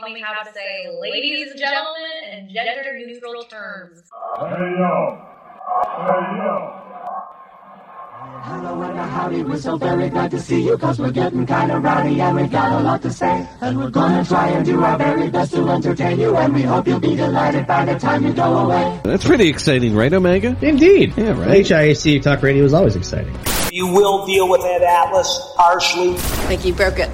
taught me how to say ladies and gentlemen in gender neutral terms. Hello and a howdy, we're so very glad to see you Cause we're getting kinda rowdy and we've got a lot to say And we're gonna try and do our very best to entertain you And we hope you'll be delighted by the time you go away That's pretty exciting, right, Omega? Indeed. Yeah, right. HIAC Talk Radio is always exciting. You will deal with that Atlas harshly. think you broke it.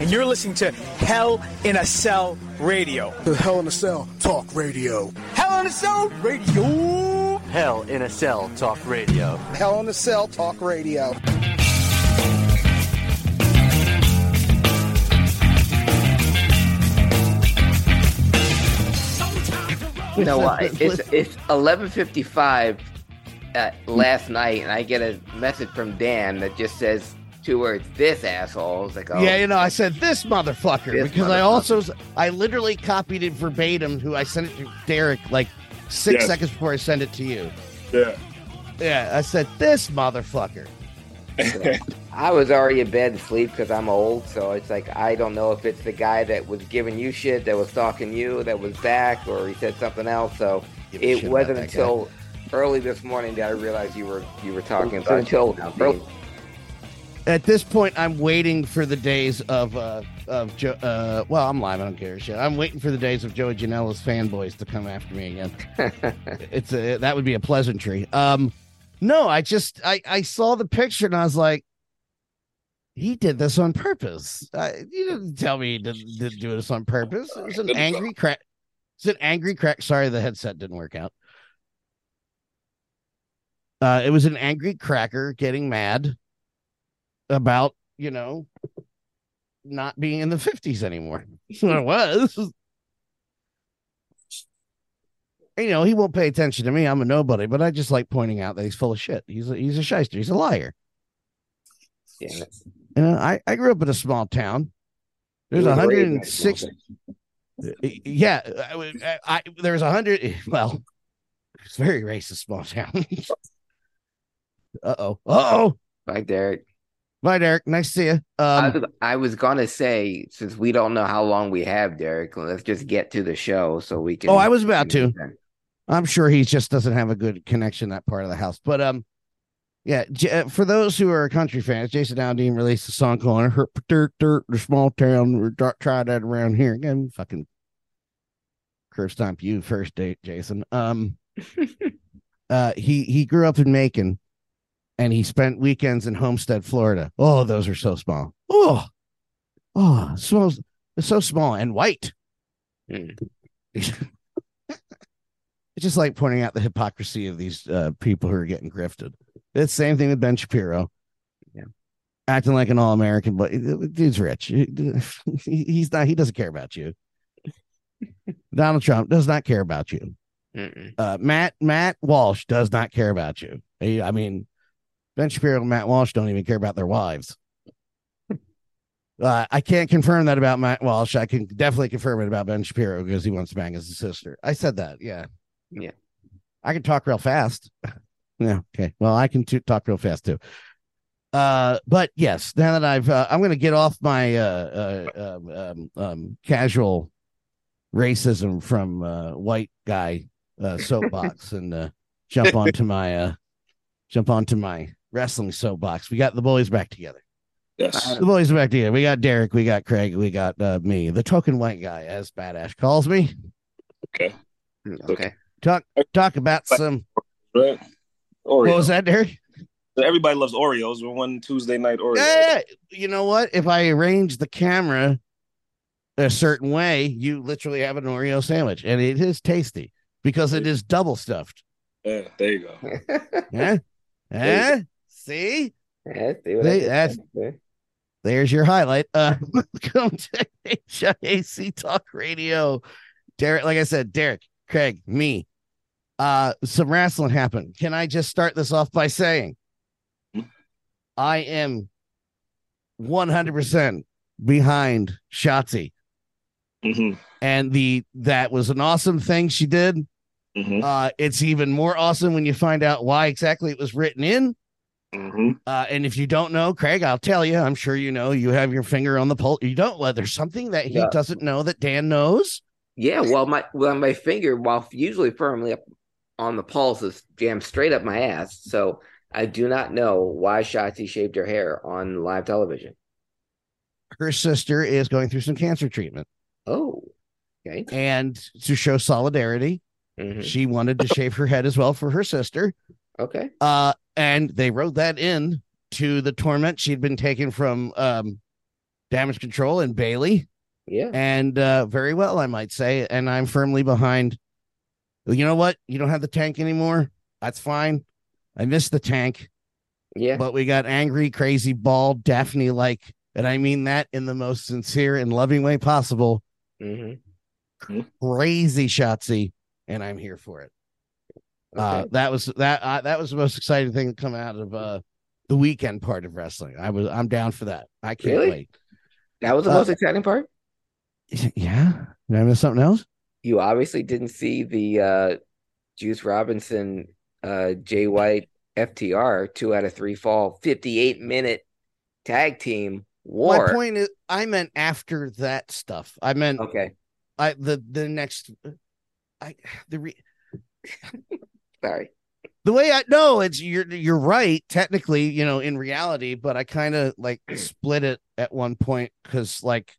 And you're listening to Hell in a Cell Radio. The Hell in a Cell Talk Radio. Hell in a Cell Radio. Hell in a Cell Talk Radio. Hell in a Cell Talk Radio. You know what? It's it's eleven fifty five uh, last night, and I get a message from Dan that just says two words: "This asshole." I was like, oh, Yeah, you know, I said this motherfucker This because I also I literally copied it verbatim. Who I sent it to Derek like six Yes. seconds before I sent it to you. Yeah. Yeah, I said this motherfucker. I was already in bed and sleep because I'm old, so it's like I don't know if it's the guy that was giving you shit that was stalking you that was back, or he said something else. So Give it wasn't that until early this morning that I realized you were you were talking. So until early, At this point, I'm waiting for the days of uh of Joe. Uh, well, I'm live. I don't care shit. I'm waiting for the days of Joey Janela's fanboys to come after me again. it's a that would be a pleasantry. Um, no, I just I I saw the picture and I was like, he did this on purpose. Uh, you didn't tell me he didn't, didn't do this on purpose. It was an angry crack. It's an angry crack. Sorry, the headset didn't work out. Uh, it was an angry cracker getting mad about you know not being in the 50s anymore. It was. You know, he won't pay attention to me. I'm a nobody, but I just like pointing out that he's full of shit. He's a, he's a shyster. He's a liar. yeah, You know, I, I grew up in a small town. There's You were raised in a 106. Yeah, I, I there's a hundred. Well, it's very racist small town. uh oh. Uh oh. like Derek. Bye, Derek. Nice to see you. I, Um, was, I was gonna say since we don't know how long we have, Derek, let's just get to the show so we can. Oh, I was about to. I'm sure he just doesn't have a good connection that part of the house. But um, yeah. J- uh, for those who are country fans, Jason Aldean released a song called "Hurt Dirt Dirt," the small town. Try that around here again. Fucking curb stomp you first date, Jason. Um, uh, he he grew up in Macon, and he spent weekends in Homestead, Florida. Oh, those are so small. Oh, oh, small. It's so small and white. Hmm. It's just like pointing out the hypocrisy of these uh, people who are getting grifted. It's the same thing with Ben Shapiro. Yeah. Acting like an all American, but dude's rich. He- He's not, he doesn't care about you. Donald Trump does not care about you. Uh, Matt Matt Walsh does not care about you. He- I mean, Ben Shapiro and Matt Walsh don't even care about their wives. Uh, I can't confirm that about Matt Walsh. I can definitely confirm it about Ben Shapiro because he wants to bang his sister. I said that. Yeah. Yeah. I can talk real fast. yeah. Okay. Well, I can t- talk real fast too. Uh, but yes, now that I've, uh, I'm going to get off my uh, uh, um, um, um, casual racism from uh, white guy uh, soapbox and uh, jump onto my uh, jump onto my wrestling soapbox. We got the boys back together. Yes. Uh, the boys are back together. We got Derek, we got Craig, we got uh, me, the token white guy, as Badass calls me. Okay. Mm, okay. Talk talk about some. Right. Oreos. What was that, Derek? Everybody loves Oreos. We're one Tuesday night Oreos. Yeah, you know what? If I arrange the camera a certain way, you literally have an Oreo sandwich, and it is tasty because it is double stuffed. Yeah, there you go. Yeah, yeah. See, Yeah, see what I They- did that's- there? there's your highlight. Uh, welcome to HIAC Talk Radio. Derek, like I said, Derek, Craig, me. Uh, some wrestling happened. Can I just start this off by saying I am 100% behind Shotzi. Mhm. And the that was an awesome thing she did. Mhm. Uh, it's even more awesome when you find out why exactly it was written in. Mm-hmm. Uh, and if you don't know, Craig, I'll tell you. I'm sure you know. You have your finger on the pulse. You don't. Well, there's something that he Yeah. doesn't know that Dan knows. Yeah, well, my well, my finger, while usually firmly up on the pulse, is jammed straight up my ass. So I do not know why Shotzi shaved her hair on live television. Her sister is going through some cancer treatment, Oh, okay. and to show solidarity, Mhm. she wanted to shave her head as well for her sister. Okay. Uh, and they wrote that in to the torment she'd been taken from um, damage control and Bayley. Yeah. and uh, very well, I might say. And I'm firmly behind. You know what? You don't have the tank anymore. That's fine. I miss the tank, Yeah. but we got angry, crazy, bald, Daffney like, and I mean that in the most sincere and loving way possible. hmm Crazy Shotzi, and I'm here for it. Uh, that was that. Uh, that was the most exciting thing to come out of uh, the weekend part of wrestling. I was. I'm down for that. I can't Really? wait. that was the uh, most exciting part. Yeah. Did I miss something else? You obviously didn't see the uh, Juice Robinson, uh, Jay White, FTR two out of three fall, 58 minute tag team war. My point is, I meant after that stuff. I meant Okay. I the the next. I the re, Sorry. the way I no, it's you're you're right technically, you know, in reality, but I kind of like split it at one point because like.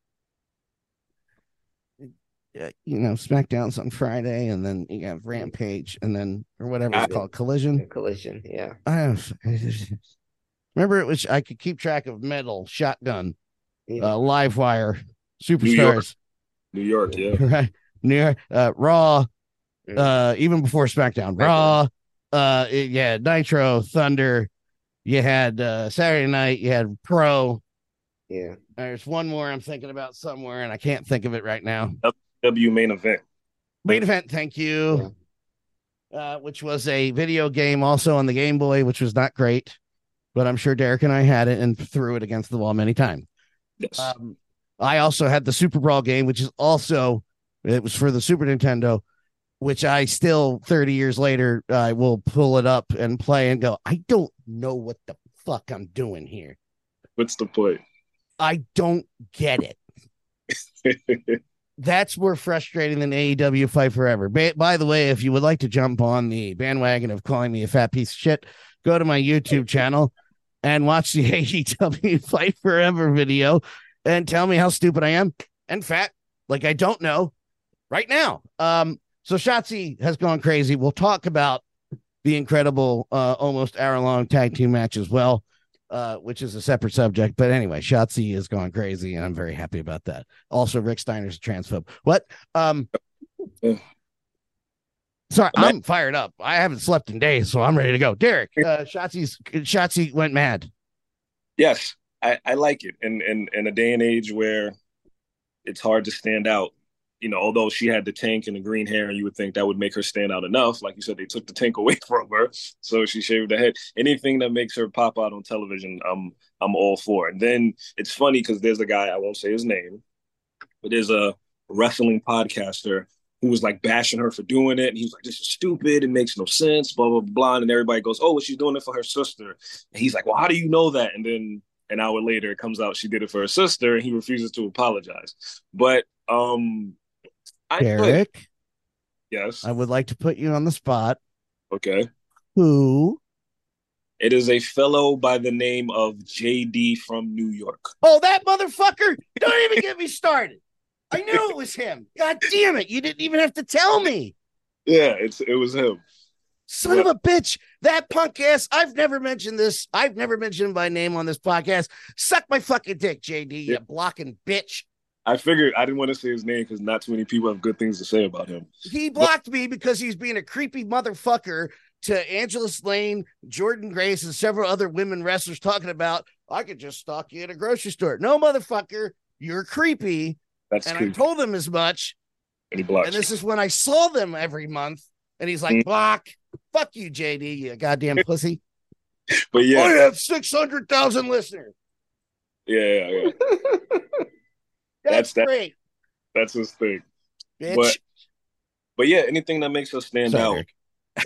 uh, You know, SmackDown's on Friday, and then you have Rampage, and then or whatever it's called, Collision. Collision. Yeah. I don't, remember it was I could keep track of Metal, Shotgun, Yeah. uh, Livewire, York. Superstars, New York, yeah. right? New York, uh, Raw, Mm. uh, even before SmackDown, Raw, uh, it- yeah, Nitro, Thunder. You had uh, Saturday Night. You had Pro. Yeah. There's one more I'm thinking about somewhere, and I can't think of it right now. W main event. Main event, thank you. Uh, which was a video game also on the Game Boy, which was not great, but I'm sure Derek and I had it and threw it against the wall many times. Yes. Um, I also had the Super Brawl game, which is also it was for the Super Nintendo, which I still 30 years later I will pull it up and play and go, I don't know what the fuck I'm doing here. What's the point? I don't get it. That's more frustrating than AEW Fight Forever. Ba- by the way, if you would like to jump on the bandwagon of calling me a fat piece of shit, go to my YouTube channel and watch the AEW Fight Forever video and tell me how stupid I am and fat, like I don't know right now. Um, so Shotzi has gone crazy. We'll talk about the incredible, uh, almost hour long tag team match as well, uh, which is a separate subject. But anyway, Shotzi has gone crazy, and I'm very happy about that. Also, Rick Steiner's a transphobe. What? Um, sorry, I'm fired up. I haven't slept in days, so I'm ready to go. Derek, uh, Shotzi's Shotzi went mad. Yes, I, I like it. And in, in a day and age where it's hard to stand out, you know, although she had the tank and the green hair, and you would think that would make her stand out enough. Like you said, they took the tank away from her, so she shaved her head. Anything that makes her pop out on television, I'm I'm all for. And then it's funny because there's a guy I won't say his name, but there's a wrestling podcaster who was like bashing her for doing it. And he was like, "This is stupid. It makes no sense." Blah blah blah. And everybody goes, "Oh, well, she's doing it for her sister." And he's like, "Well, how do you know that?" And then an hour later, it comes out she did it for her sister, and he refuses to apologize. But um, I Derek, yes, I would like to put you on the spot. okay. Who? It is a fellow by the name of JD from New York. Oh, that motherfucker! Don't even get me started. I knew it was him. God damn it! You didn't even have to tell me. Yeah, it's it was him. Son of a bitch. That punk ass. I've never mentioned this. I've never mentioned him by name on this podcast. Suck my fucking dick, JD, you Yeah. blocking bitch. I figured I didn't want to say his name because not too many people have good things to say about him. He blocked me because he's being a creepy motherfucker to Angela Slane, Jordan Grace, and several other women wrestlers talking about, I could just stalk you at a grocery store. No, motherfucker, you're creepy. That's and creepy. I told him as much. And he blocked And this is when I saw them every month. And he's like, Mm. block. Fuck you, JD, you goddamn pussy. But yeah, I have 600,000 listeners. yeah, yeah, yeah. That's, That's that- great, That's his thing. bitch. But but yeah, anything that makes us stand Sorry,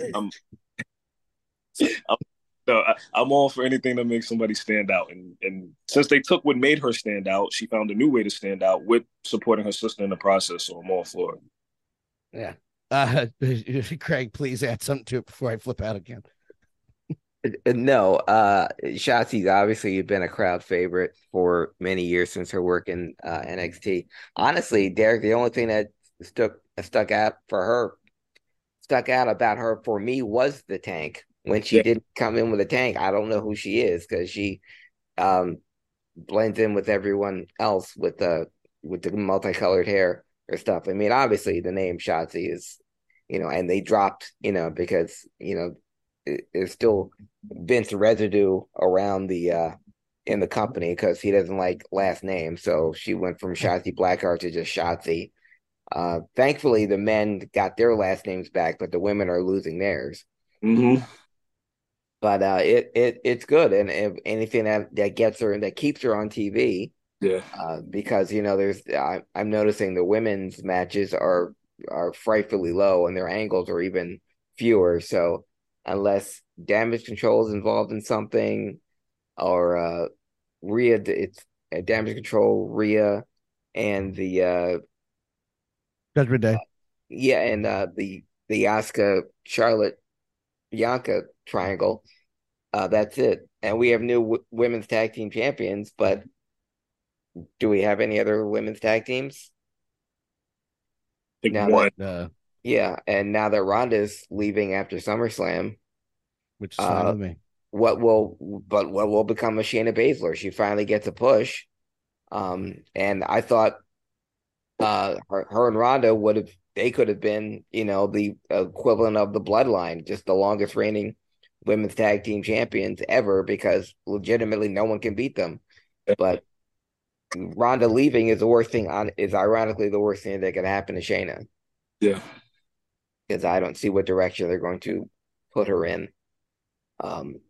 out. Um, I'm, So I, I'm all for anything that makes somebody stand out. And and since they took what made her stand out, she found a new way to stand out with supporting her sister in the process. So I'm all for it. Yeah. Uh, Craig, please add something to it before I flip out again. Uh, No, uh Shotzi's obviously been a crowd favorite for many years since her work in uh, NXT. Honestly, Derek, the only thing that stuck stuck out for her stuck out about her for me was the tank. When she Yeah. didn't come in with a tank, I don't know who she is because she um blends in with everyone else with the with the multicolored hair or stuff. I mean, obviously the name Shotzi is, you know, and they dropped, you know, because you know it's still Vince residue around the uh in the company because he doesn't like last name. So she went from Shotzi Blackheart to just Shotzi. Uh thankfully the men got their last names back, but the women are losing theirs. Mm-hmm. But uh it it it's good and if anything that that gets her and that keeps her on TV Yeah. uh because you know there's I, I'm noticing the women's matches are are frightfully low and their angles are even fewer. So unless damage control is involved in something or uh Rhea it's uh, damage control Rhea and the uh Judgment Day. yeah and uh the the Asuka Charlotte Bianca triangle uh that's it and we have new w- women's tag team champions but do we have any other women's tag teams I think Now one. Uh, yeah and now that Ronda's leaving after SummerSlam which is fine Uh, with me. what will but what will become of Shayna Baszler? She finally gets a push. Um, and I thought uh her, her and Ronda would have they could have been, you know, the equivalent of the bloodline, just the longest reigning women's tag team champions ever because legitimately no one can beat them. But Ronda leaving is the worst thing on is ironically the worst thing that could happen to Shayna Yeah. Because I don't see what direction they're going to put her in um,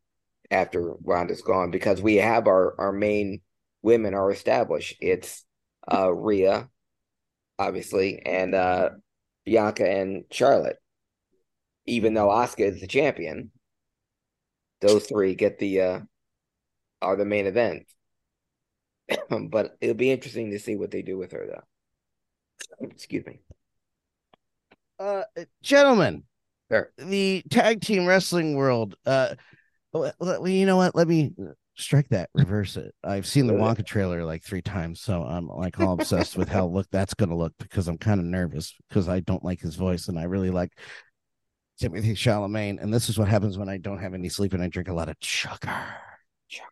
after Ronda's gone because we have our, our main women are established. It's uh, Rhea, obviously, and uh, Bianca and Charlotte. Even though Asuka is the champion, those three get the uh, are the main event. but it'll be interesting to see what they do with her, though. Excuse me. Uh, gentlemen, Sure. the tag team wrestling world. Uh, well, you know what? Let me strike that, reverse it. I've seen the Wonka trailer like three times, so I'm like all obsessed with how look that's going to look because I'm kind of nervous because I don't like his voice and I really like Timothy Chalamet. And this is what happens when I don't have any sleep and I drink a lot of sugar. Sugar.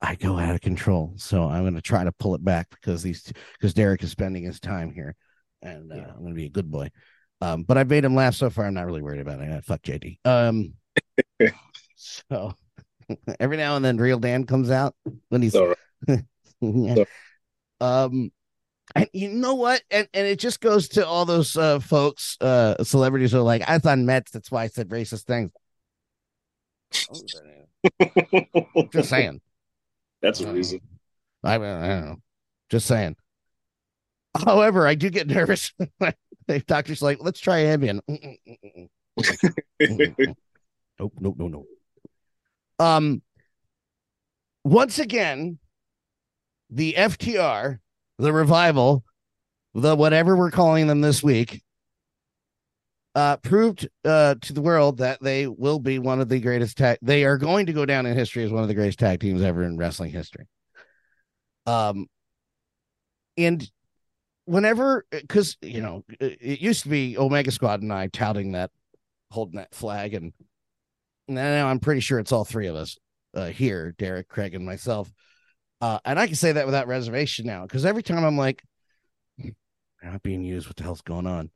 I go out of control, so I'm going to try to pull it back because these because Derek is spending his time here, and uh, I'm going to be a good boy. Um, but I've made him laugh so far. I'm not really worried about it. Uh, Fuck JD. Um, so every now and then, real Dan comes out when he's right. yeah. Um, and you know what? And and it just goes to all those uh folks, uh celebrities who are like, I thought Mets, that's why I said racist things. Just saying. That's a reason. I, I don't know. Just saying. However, I do get nervous. the doctor's like, let's try Ambien. Nope, nope, no, no. Um, once again, the FTR, the revival, the whatever we're calling them this week, uh, proved uh, to the world that they will be one of the greatest tag. They are going to go down in history as one of the greatest tag teams ever in wrestling history. Um, and whenever, because you know, it, used to be Omega Squad and I touting that, holding that flag, and now I'm pretty sure it's all three of us uh, here, Derek, Craig, and myself. Uh, and I can say that without reservation now, because every time I'm like, not being used. What the hell's going on?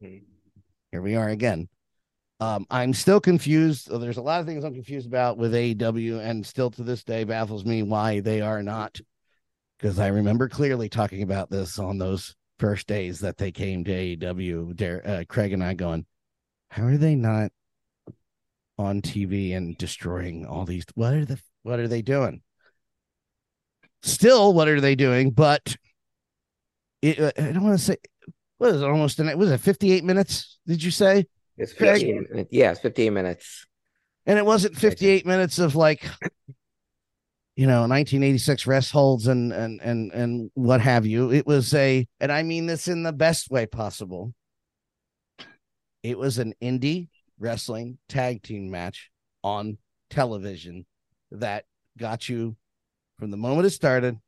Here we are again. Um, I'm still confused. There's a lot of things I'm confused about with AEW, and still to this day baffles me why they are not. Because I remember clearly talking about this on those first days that they came to AEW. Der- uh, Craig and I going, how are they not on TV and destroying all these? What are the what are they doing? Still, what are they doing? But it, uh, I don't want to say what is it almost an was it 58 minutes? Did you say? It's 15 minutes. Yeah, it's 15 minutes. And it wasn't 58 minutes of like, you know, 1986 rest holds and and and and what have you. It was a, and I mean this in the best way possible. It was an indie wrestling tag team match on television that got you from the moment it started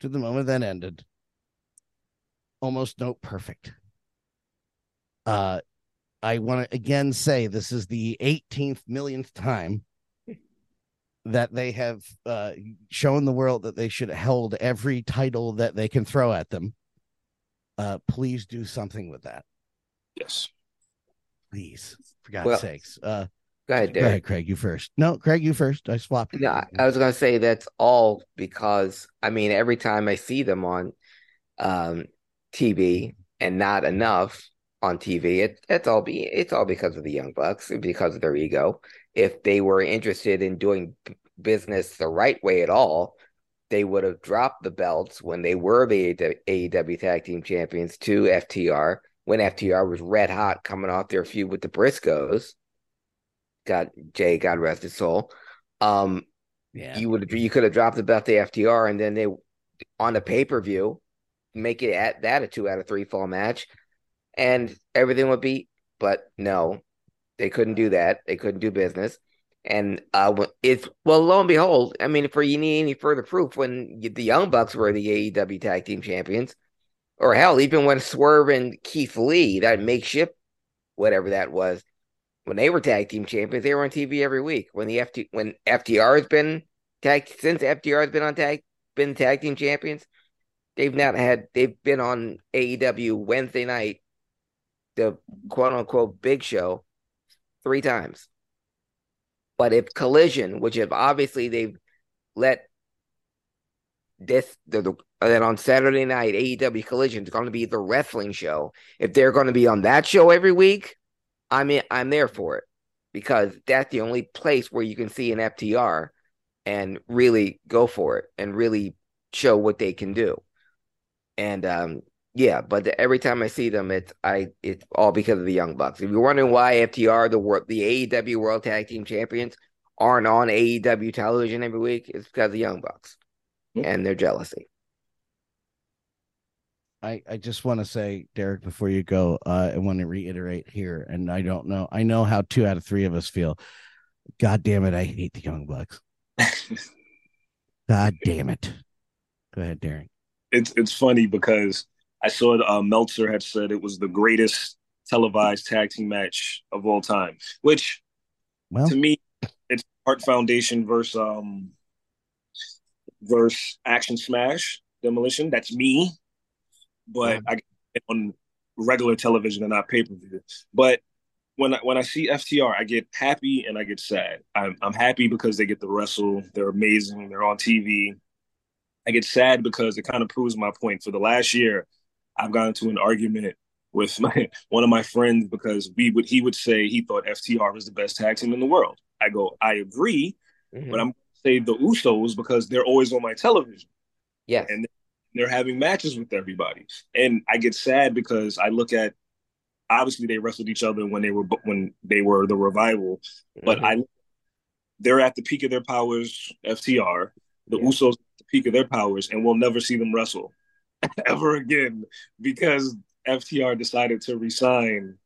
to the moment that ended almost note perfect. Uh, I want to again say this is the 18th millionth time that they have uh, shown the world that they should hold every title that they can throw at them. Uh, please do something with that. Yes. Please, for God's Well, sakes. Uh, Go ahead, go ahead, Craig. You first. No, Craig, you first. I swapped. No, I- I was gonna say that's all because I mean every time I see them on um TV and not enough on TV, it it's all be it's all because of the Young Bucks, because of their ego. If they were interested in doing business the right way at all, they would have dropped the belts when they were the AEW Tag Team Champions to FTR when FTR was red hot coming off their feud with the Briscoes. God, Jay, God rest his soul. Um, Yeah. you would you could have dropped the belt to FTR and then they on a pay per view make it at that a two out of three fall match, and everything would be. But no, they couldn't do that. They couldn't do business. And uh, it's well, lo and behold, I mean, if you need any further proof, when the Young Bucks were the AEW Tag Team Champions, or hell, even when Swerve and Keith Lee, that makeshift, whatever that was, when they were tag team champions, they were on TV every week. When the FT when FTR has been tag since FTR has been on tag been tag team champions, they've not had they've been on AEW Wednesday night, the quote unquote big show, three times. But if Collision, which if obviously they've let this the, the that on Saturday night AEW Collision is going to be the wrestling show. If they're going to be on that show every week, I'm in, I'm there for it because that's the only place where you can see an FTR and really go for it and really show what they can do. And um yeah, but the, every time I see them, it's I it's all because of the Young Bucks. If you're wondering why FTR, the world, the AEW World Tag Team Champions, aren't on AEW television every week, it's because of the Young Bucks and their jealousy. I, I just want to say, Derek, before you go, uh, I want to reiterate here, and I don't know, I know how two out of three of us feel. God damn it, I hate the Young Bucks. God damn it. Go ahead, Derek. it's it's funny because I saw uh, Meltzer had said it was the greatest televised tag team match of all time, which Well, to me it's Heart Foundation versus um versus Ax and Smash Demolition. That's me, but I get it on regular television and not pay per view. But when I, when I see FTR, I get happy and I get sad. I'm I'm happy because they get to wrestle. They're amazing. They're on TV. I get sad because it kind of proves my point. For the last year, I've gotten into an argument with my one of my friends because we would he would say he thought FTR was the best tag team in the world. I go, I agree, Mm-hmm. but I'm gonna say the Usos because they're always on my television Yeah, and they're having matches with everybody. And I get sad because I look at obviously they wrestled each other when they were when they were the revival, but Mhm. I they're at the peak of their powers. FTR, the Yeah. Usos, at the peak of their powers, and we'll never see them wrestle ever again because FTR decided to resign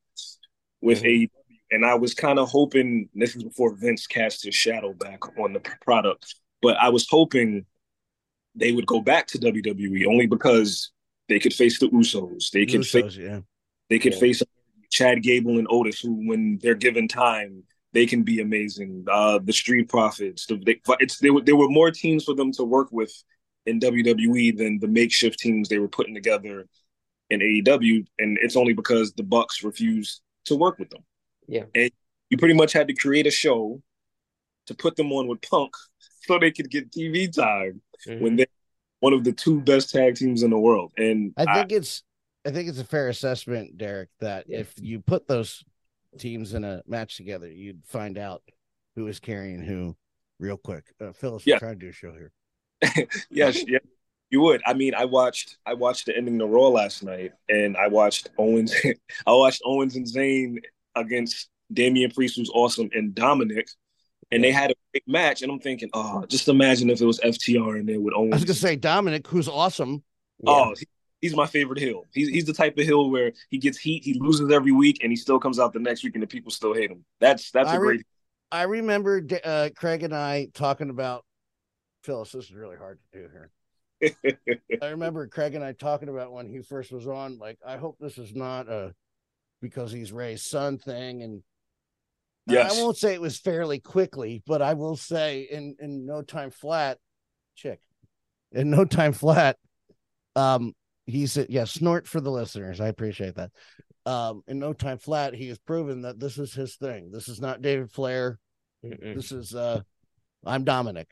with AEW. And I was kind of hoping this is before Vince cast his shadow back on the product, but I was hoping they would go back to WWE only because they could face the Usos. They could face yeah. they could Yeah. face Chad Gable and Otis, who, when they're given time, they can be amazing. Uh, the Street Profits. The, they, it's there were, there were more teams for them to work with in WWE than the makeshift teams they were putting together in AEW, and it's only because the Bucks refused to work with them. Yeah. And you pretty much had to create a show to put them on with Punk so they could get TV time Mhm. when they're one of the two best tag teams in the world. And I think it's I think it's a fair assessment, Derek, that Yeah. if you put those teams in a match together, you'd find out who is carrying who real quick. Uh, Phyllis, Yeah. we're trying to do a show here. yes, yeah, you would. I mean, I watched I watched the ending of Raw last night, and I watched Owens. I watched Owens and Zayn against Damian Priest who's awesome, and Dominik, and they had a great match. And I'm thinking, oh, just imagine if it was FTR in there with Owens. I was gonna say Dominik, who's awesome. Oh, he- he's my favorite heel. He's he's the type of heel where he gets heat, he loses every week, and he still comes out the next week, and the people still hate him. That's that's a I re- great. I remember uh, Craig and I talking about Phyllis. This is really hard to do here. I remember Craig and I talking about when he first was on. Like, I hope this is not a because he's Rey's son thing. And Yes. I won't say it was fairly quickly, but I will say in in no time flat, chick, in no time flat. Um, he said, yeah, snort for the listeners. I appreciate that. Um, in no time flat, he has proven that this is his thing. This is not David Flair. This is uh, I'm Dominik.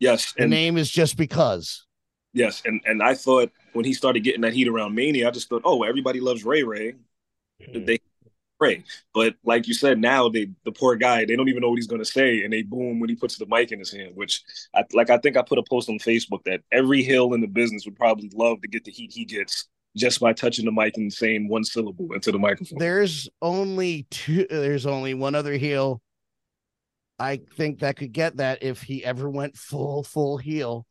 Yes, The and name is just because. yes, and and I thought when he started getting that heat around Mania, I just thought, oh, everybody loves Rey Rey. Mm. They Rey, but like you said, now they the poor guy, they don't even know what he's gonna say, and they boom when he puts the mic in his hand. Which, I, like I think I put a post on Facebook that every hill in the business would probably love to get the heat he gets just by touching the mic and saying one syllable into the microphone. There's only two. There's only one other heel. I think that could get that if he ever went full full heel.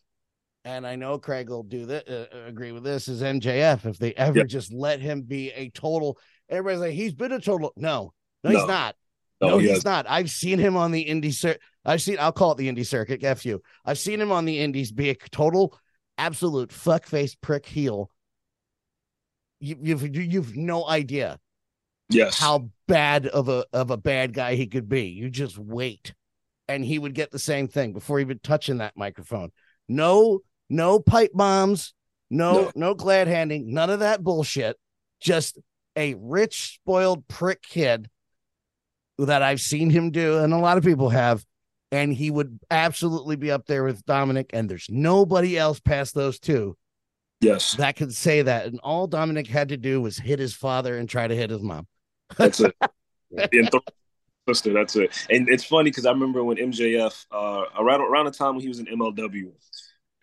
And I know Craig will do that. Uh, agree with this is MJF. If they ever Yeah. just let him be a total, everybody's like he's been a total. No, no, No. he's not. No, No, he he's hasn't. I've seen him on the indie circuit. I've seen. I'll call it the indie circuit. F you. I've seen him on the indies be a total, absolute fuckface prick heel. You, you've you've no idea Yes, how bad of a of a bad guy he could be. You just wait, and he would get the same thing before even touching that microphone. No, no pipe bombs, no, No. no, glad handing, none of that bullshit. Just a rich, spoiled prick kid that I've seen him do, and a lot of people have. And he would absolutely be up there with Dominik, and there's nobody else past those two yes, that could say that. And all Dominik had to do was hit his father and try to hit his mom. That's it. and th- sister, that's it. And it's funny because I remember when MJF uh, around around the time when he was in MLW,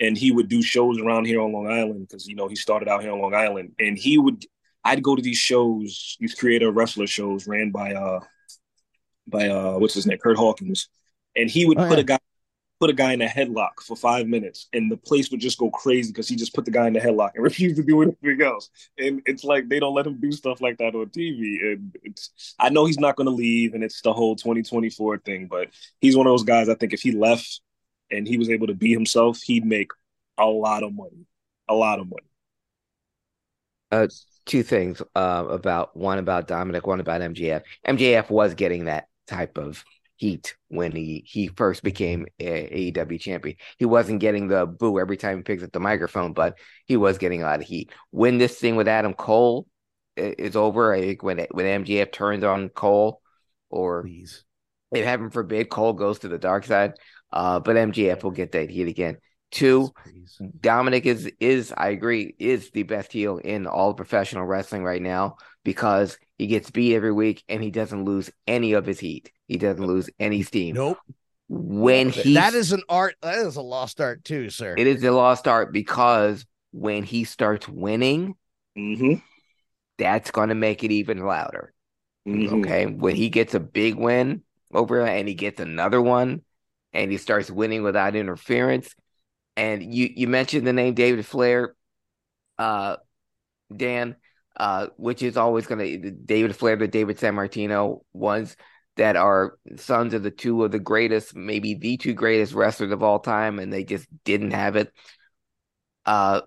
and he would do shows around here on Long Island because you know he started out here on Long Island, and he would. I'd go to these shows, these creator wrestler shows ran by uh by uh what's his name, Kurt Hawkins, and he would Oh, put yeah. a guy put a guy in a headlock for five minutes, and the place would just go crazy because he just put the guy in the headlock and refused to do anything else. And it's like they don't let him do stuff like that on TV. And it's I know he's not going to leave, and it's the whole 2024 thing. But he's one of those guys. I think if he left and he was able to be himself, he'd make a lot of money, a lot of money. Uh, two things uh, about one about Dominik, one about MJF. MJF was getting that type of heat when he he first became a AEW champion. He wasn't getting the boo every time he picks up the microphone, but he was getting a lot of heat. When this thing with Adam Cole is over, I think when when MJF turns on Cole, or Please. if heaven forbid Cole goes to the dark side, uh, but MJF will get that heat again. Two, Please. Dominik is is I agree is the best heel in all professional wrestling right now because he gets beat every week and he doesn't lose any of his heat. He doesn't lose any steam. Nope. When he that is an art. That is a lost art too, sir. it is a lost art because when he starts winning, Mm-hmm. that's going to make it even louder. Mm-hmm. Okay, when he gets a big win over and he gets another one and he starts winning without interference. And you you mentioned the name David Flair, uh, Dan, uh, which is always going to David Flair, the David Sammartino ones that are sons of the two of the greatest, maybe the two greatest wrestlers of all time, and they just didn't have it. Uh,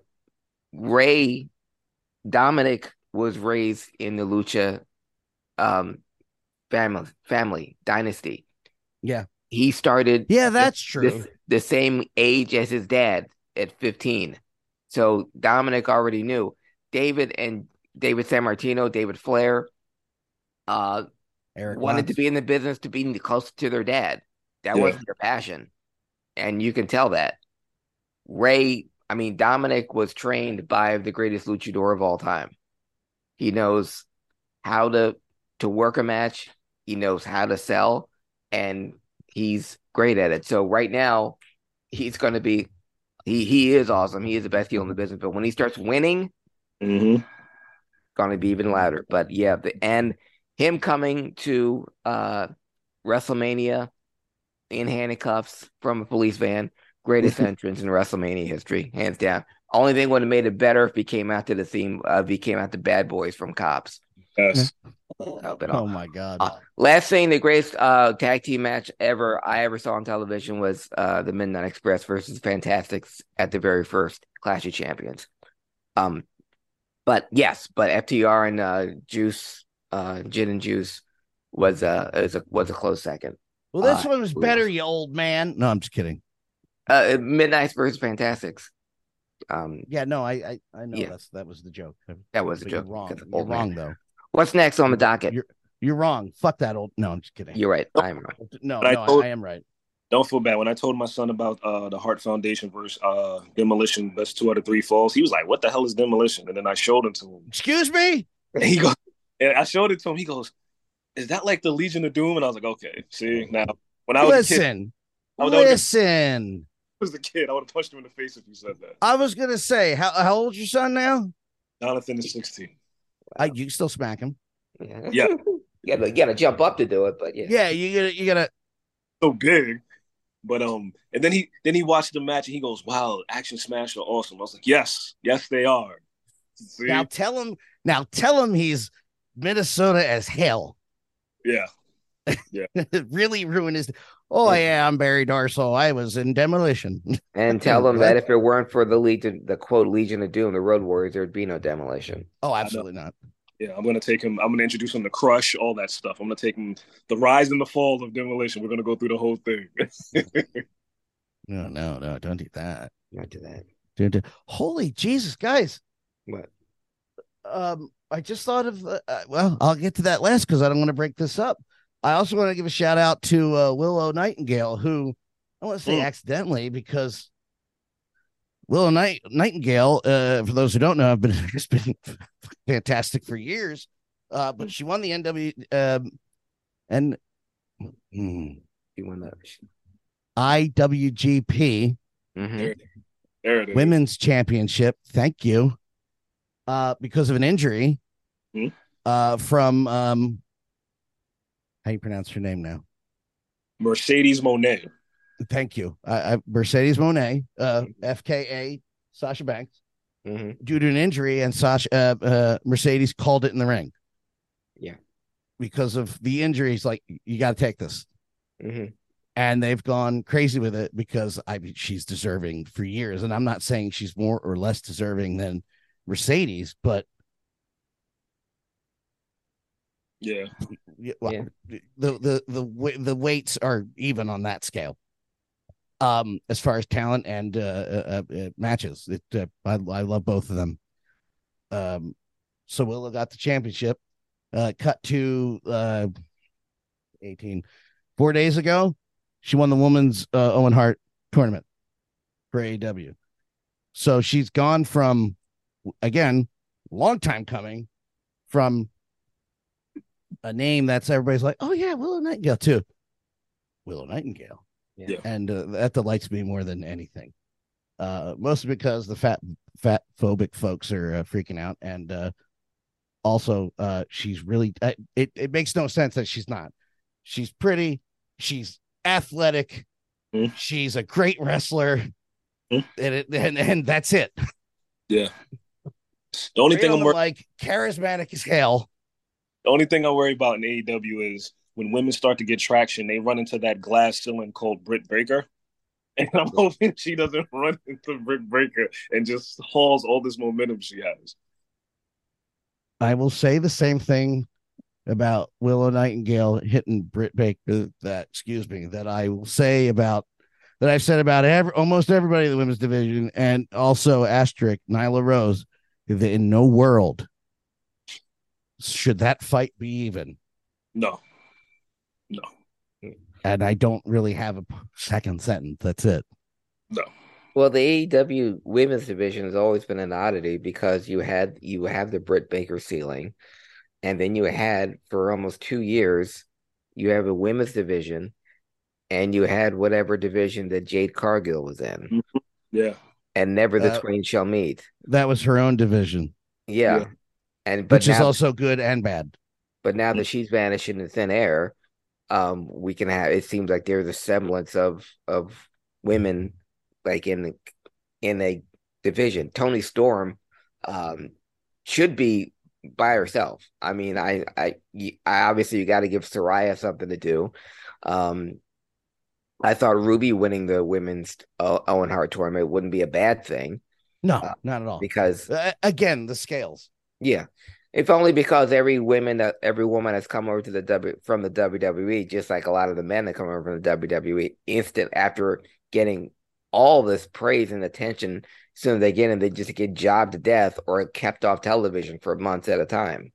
Rey Dominik was raised in the Lucha um family family dynasty. Yeah. He started yeah, that's true. the, the same age as his dad at 15. So Dominik already knew. David and David Sammartino, David Flair, uh, Eric wanted Watts. to be in the business to be close to their dad. That Yeah. wasn't their passion. And you can tell that. Rey, I mean, Dominik was trained by the greatest luchador of all time. He knows how to to work a match, he knows how to sell, and he's great at it. So right now, he's gonna be he he is awesome. He is the best heel in the business. But when he starts winning, Mm-hmm. gonna be even louder. But yeah, the and him coming to uh WrestleMania in handcuffs from a police van, greatest entrance in WrestleMania history, hands down. Only thing would have made it better if he came out to the theme, uh, if he came out to Bad Boys from Cops. Yes. Oh my god. Uh, last thing, the greatest uh, tag team match ever I ever saw on television was uh, the Midnight Express versus Fantastics at the very first Clash of Champions. Um, but yes, but FTR and uh, Juice, uh, Gin and Juice was uh was a was a close second. well, this uh, one was better, you old man. No, I'm just kidding. Uh, Midnight versus Fantastics. Um, Yeah, no, I I, I know Yeah. that's that was the joke. that was a joke. You're wrong. You're wrong though. What's next on the docket? You're you're wrong. Fuck that old. No, I'm just kidding. You're right. I'm wrong. no, I no, I, told- I am right. Don't feel bad. When I told my son about uh, the Heart Foundation versus uh, Demolition, best two out of three falls, he was like, "What the hell is Demolition?" And then I showed him to him. Excuse me. And he goes, and I showed it to him. He goes, "Is that like the Legion of Doom?" And I was like, "Okay." See now, when I was a kid, Listen, I was, I was listen. I was a kid, I would have punched him in the face if you said that. I was gonna say, how how old's your son now? Jonathan is sixteen. I, you still smack him. Yeah. Yeah. you gotta, you gotta jump up to do it, but yeah. Yeah, you gotta you gotta. so big. But um, and then he then he watched the match and he goes, "Wow, Ax and Smash are awesome." I was like, "Yes, yes, they are." See? Now tell him. Now tell him he's Minnesota as hell. yeah, really ruin his. Oh yeah, I'm Barry Darsow. I was in demolition. And tell them that if it weren't for the Legion, the quote Legion of Doom, the Road Warriors, there'd be no demolition. Oh, absolutely not. yeah. I'm gonna take him. I'm gonna introduce him to Crush, all that stuff. I'm gonna take him the rise and the fall of Demolition. We're gonna go through the whole thing. No, no, no! Don't do that. Not do that. Don't do- Holy Jesus, guys! What? Um, I just thought of. Uh, uh, well, I'll get to that last because I don't want to break this up. I also want to give a shout out to uh, Willow Nightingale, who I want to say accidentally because Willow Night- Nightingale, uh, for those who don't know, I've been has been fantastic for years. Uh, but she won the NW um, and mm, You won that. IWGP hmm there, there is. Women's Championship. Thank you. Uh, because of an injury. Hmm. Uh, from um, how you pronounce her name now? Mercedes Moné. Thank you. I, I Mercedes Moné, uh, FKA Sasha Banks, hmm due to an injury, and Sasha uh, uh, Mercedes called it in the ring. Yeah. Because of the injuries, like you got to take this, hmm and they've gone crazy with it because I mean she's deserving for years, and I'm not saying she's more or less deserving than Mercedes, but Yeah, Yeah, well, Yeah. the the the the weights are even on that scale. Um, as far as talent and uh, uh, uh matches, it uh, I I love both of them. Um, so Willow got the championship. Uh, cut to uh, eighteen four days ago, she won the women's uh, Owen Hart tournament for AEW. So she's gone from again, long time coming, from a name that's everybody's like, oh yeah, Willow Nightingale too. Willow Nightingale, Yeah. and uh, that delights me more than anything. Uh, mostly because the fat fat phobic folks are uh, freaking out, and uh, also uh, she's really uh, it. It makes no sense that she's not. She's pretty. She's athletic. Hmm. She's a great wrestler, Hmm. and, it, and and that's it. yeah. The only Great thing on I'm the like charismatic as hell. The only thing I worry about in AEW is when women start to get traction, they run into that glass ceiling called Britt Baker. And I'm hoping she doesn't run into Britt Baker and just hauls all this momentum she has. I will say the same thing about Willow Nightingale hitting Britt Baker. That excuse me, that I will say about that I've said about every, almost everybody in the women's division, and also asterisk Nyla Rose. That in no world should that fight be even. No. No. And I don't really have a second sentence. That's it. No. Well, the AEW women's division has always been an oddity because you had you have the Britt Baker ceiling, and then you had for almost two years you have a women's division, and you had whatever division that Jade Cargill was in, Yeah. and never the Uh, twain shall meet. That was her own division, Yeah, Yeah. And but which is now, also good and bad. But now that she's vanished into thin air, um, we can have. It seems like there's a semblance of of women like in the, in a division. Toni Storm um, should be by herself. I mean, I I, I obviously you got to give Saraya something to do. Um, I thought Ruby winning the women's uh, Owen Hart tournament wouldn't be a bad thing. No, uh, not at all. Because uh, again, the scales. Yeah, if only because every woman that every woman has come over to the W from the WWE, just like a lot of the men that come over from the WWE, instant after getting all this praise and attention, soon as they get in, they just get jobbed to death or kept off television for months at a time.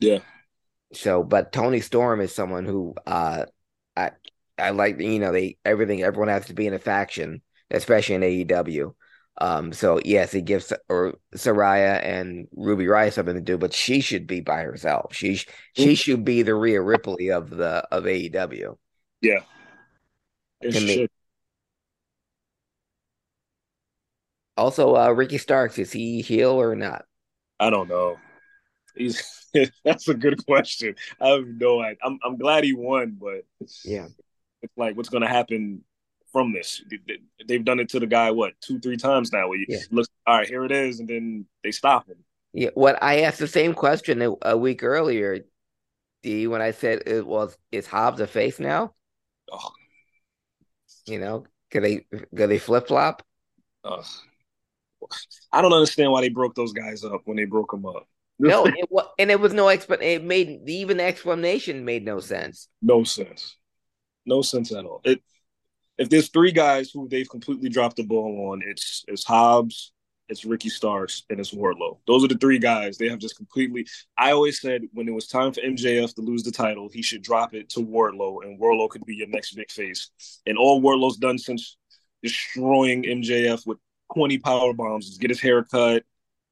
Yeah. So, but Toni Storm is someone who uh, I I like. You know, they everything. Everyone has to be in a faction, especially in AEW. Um, so yes, he gives or Saraya and Ruby Riott something to do, but she should be by herself. She she should be the Rhea Ripley of the of AEW. Yeah, me. Also, uh, Ricky Starks is he heel or not? I don't know. He's that's a good question. I have no idea. I'm I'm glad he won, but yeah, it's like what's going to happen from this. They've done it to the guy what two, three times now. Where he yeah. looks, all right, here it is, and then they stop him. Yeah, what I asked the same question a, a week earlier, D, when I said uh, it was is Hobbs a face now? Oh. You know, could they could they flip flop? I don't understand why they broke those guys up when they broke them up. no, it was, and it was no explanation. It made even the explanation made no sense. No sense, no sense at all. It if there's three guys who they've completely dropped the ball on, it's it's Hobbs, it's Ricky Starks, and it's Wardlow. Those are the three guys they have just completely. I always said when it was time for MJF to lose the title, he should drop it to Wardlow, and Wardlow could be your next big face. And all Wardlow's done since destroying MJF with 20 power bombs is get his hair cut,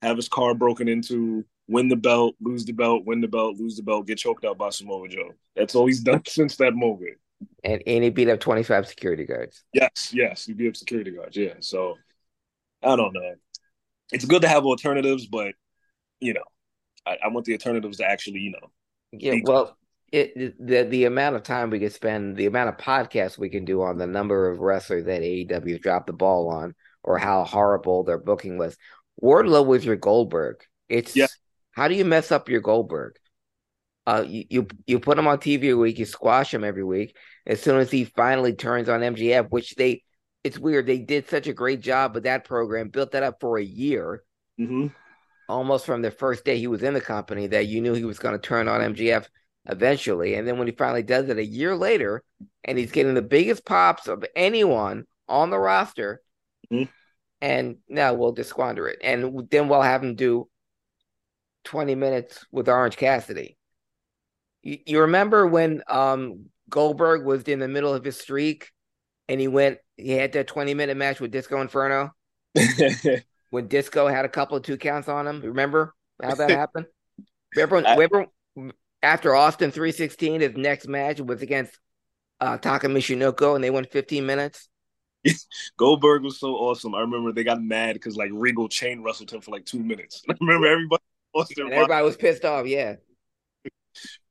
have his car broken into, win the belt, lose the belt, win the belt, lose the belt, get choked out by Samoa Joe. That's all he's done since that moment. And, and he beat up 25 security guards. Yes, yes, he beat up security guards. Yeah. So I don't know. It's good to have alternatives, but you know, I, I want the alternatives to actually, you know. Yeah, well, it, the the amount of time we can spend, the amount of podcasts we can do on the number of wrestlers that AEW dropped the ball on, or how horrible their booking was. Wardlow was your Goldberg. It's yeah. how do you mess up your Goldberg? Uh, you, you you put him on TV a week, you squash him every week. As soon as he finally turns on MJF, which they, it's weird, they did such a great job with that program, built that up for a year, mm-hmm. almost from the first day he was in the company, that you knew he was going to turn on MJF eventually. And then when he finally does it a year later, and he's getting the biggest pops of anyone on the roster, mm-hmm. and now we'll just squander it, and then we'll have him do twenty minutes with Orange Cassidy. You, you remember when um, Goldberg was in the middle of his streak, and he went, he had that twenty minute match with Disco Inferno. when Disco had a couple of two counts on him, remember how that happened? Remember, I, after Austin 316, his next match was against uh, Taka Michinoku, and they went 15 minutes. Goldberg was so awesome. I remember they got mad because like Regal chain wrestled him for like two minutes. I remember everybody. Austin everybody was pissed off. Yeah.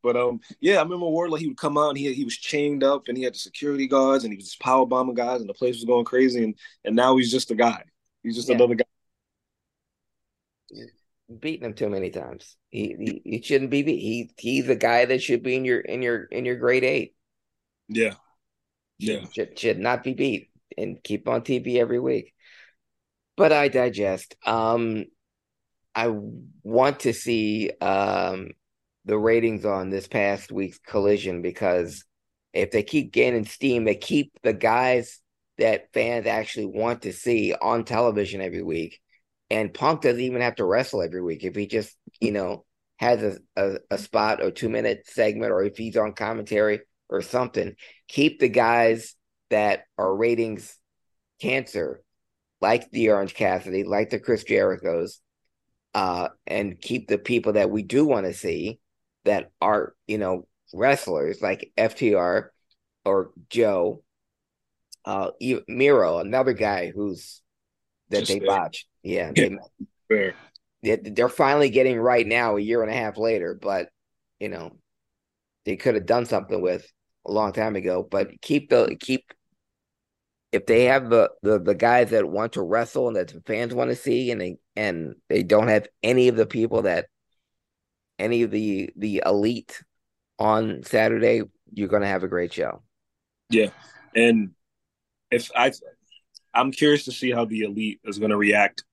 But um, yeah, I remember Wardlow. He would come out and he he was chained up and he had the security guards and he was just power bombing guys and the place was going crazy and and now he's just a guy. He's just yeah. another guy. Beating him too many times. He, he he shouldn't be. He he's a guy that should be in your in your in your grade eight. Yeah. Yeah. Should, should not be beat and keep on TV every week. But I digest. Um, I want to see um, the ratings on this past week's collision because if they keep gaining steam, they keep the guys that fans actually want to see on television every week. And Punk doesn't even have to wrestle every week if he just, you know, has a, a, a spot or two minute segment or if he's on commentary or something. Keep the guys that are ratings cancer, like the Orange Cassidy, like the Chris Jericho's, uh, and keep the people that we do want to see that are, you know, wrestlers like FTR or Joe, uh, Miro, another guy who's that Just they botched. Yeah, yeah. They, they're finally getting right now, a year and a half later. But you know, they could have done something with a long time ago. But keep the keep if they have the, the the guys that want to wrestle and that the fans want to see, and they and they don't have any of the people that any of the the elite on Saturday, you're going to have a great show. Yeah, and if I, I'm curious to see how the elite is going to react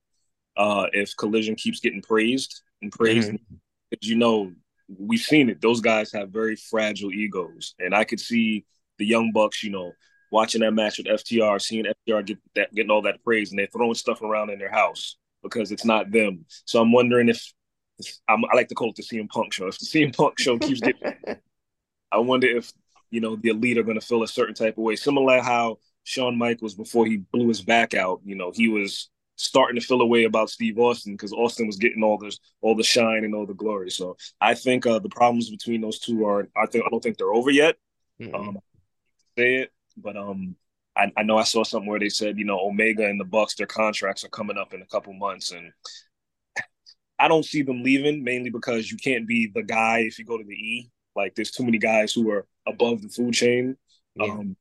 uh, if Collision keeps getting praised and praised, Mm-hmm. because you know we've seen it. Those guys have very fragile egos, and I could see the young bucks, you know, watching that match with FTR, seeing FTR get that getting all that praise, and they're throwing stuff around in their house because it's not them. So I'm wondering if I'm, I like to call it the CM Punk show. If the CM Punk show keeps getting, I wonder if you know the elite are going to feel a certain type of way, similar how Shawn Michaels before he blew his back out. You know, he was starting to feel a way about Steve Austin because Austin was getting all this all the shine and all the glory. So I think uh, the problems between those two are I think I don't think they're over yet. Mhm. Um, say it, but um, I, I know I saw something where they said you know Omega and the Bucks their contracts are coming up in a couple months, and I don't see them leaving mainly because you can't be the guy if you go to the E. Like there's too many guys who are above the food chain. Yeah. Um,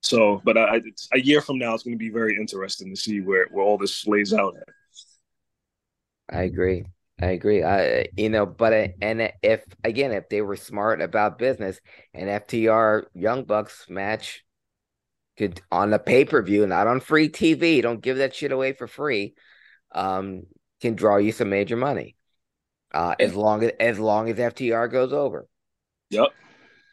so, but I, it's, a year from now, it's going to be very interesting to see where where all this lays out at. I agree. I agree. I you know, but uh, and if again, if they were smart about business, and FTR Young Bucks match could on the pay per view, not on free TV, don't give that shit away for free. Um, can draw you some major money. Uh, as long as as long as FTR goes over. Yep.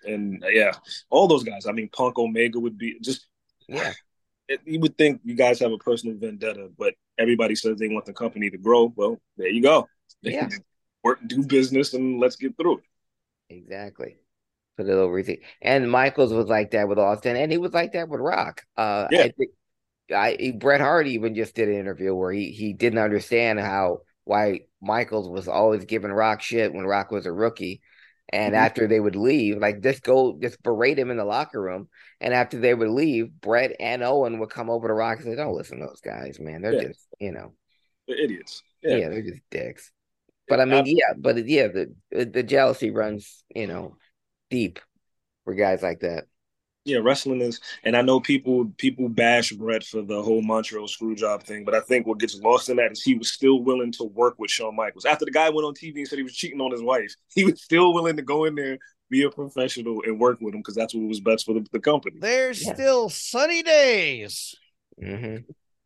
And uh, yeah, all those guys. I mean, Punk Omega would be just. Yeah. It, you would think you guys have a personal vendetta, but everybody says they want the company to grow. Well, there you go. Yeah. Work, do business, and let's get through it. Exactly. Put it over easy. And Michaels was like that with Austin, and he was like that with Rock. Uh, Yeah. I think I Bret Hart even just did an interview where he he didn't understand how why Michaels was always giving Rock shit when Rock was a rookie. And Mhm. after they would leave, like just go, just berate him in the locker room. And after they would leave, Bret and Owen would come over to Rock and say, "Don't listen to those guys, man. They're Yeah. just, you know, They're idiots. yeah, Yeah. they're just dicks." But I mean, yeah, but yeah, the the jealousy runs, you know, deep for guys like that. Yeah, wrestling is, and I know people people bash Bret for the whole Montreal screw job thing, but I think what gets lost in that is he was still willing to work with Shawn Michaels. After the guy went on TV and said he was cheating on his wife, he was still willing to go in there, be a professional, and work with him because that's what was best for the, the company. There's Yeah. still sunny days. hmm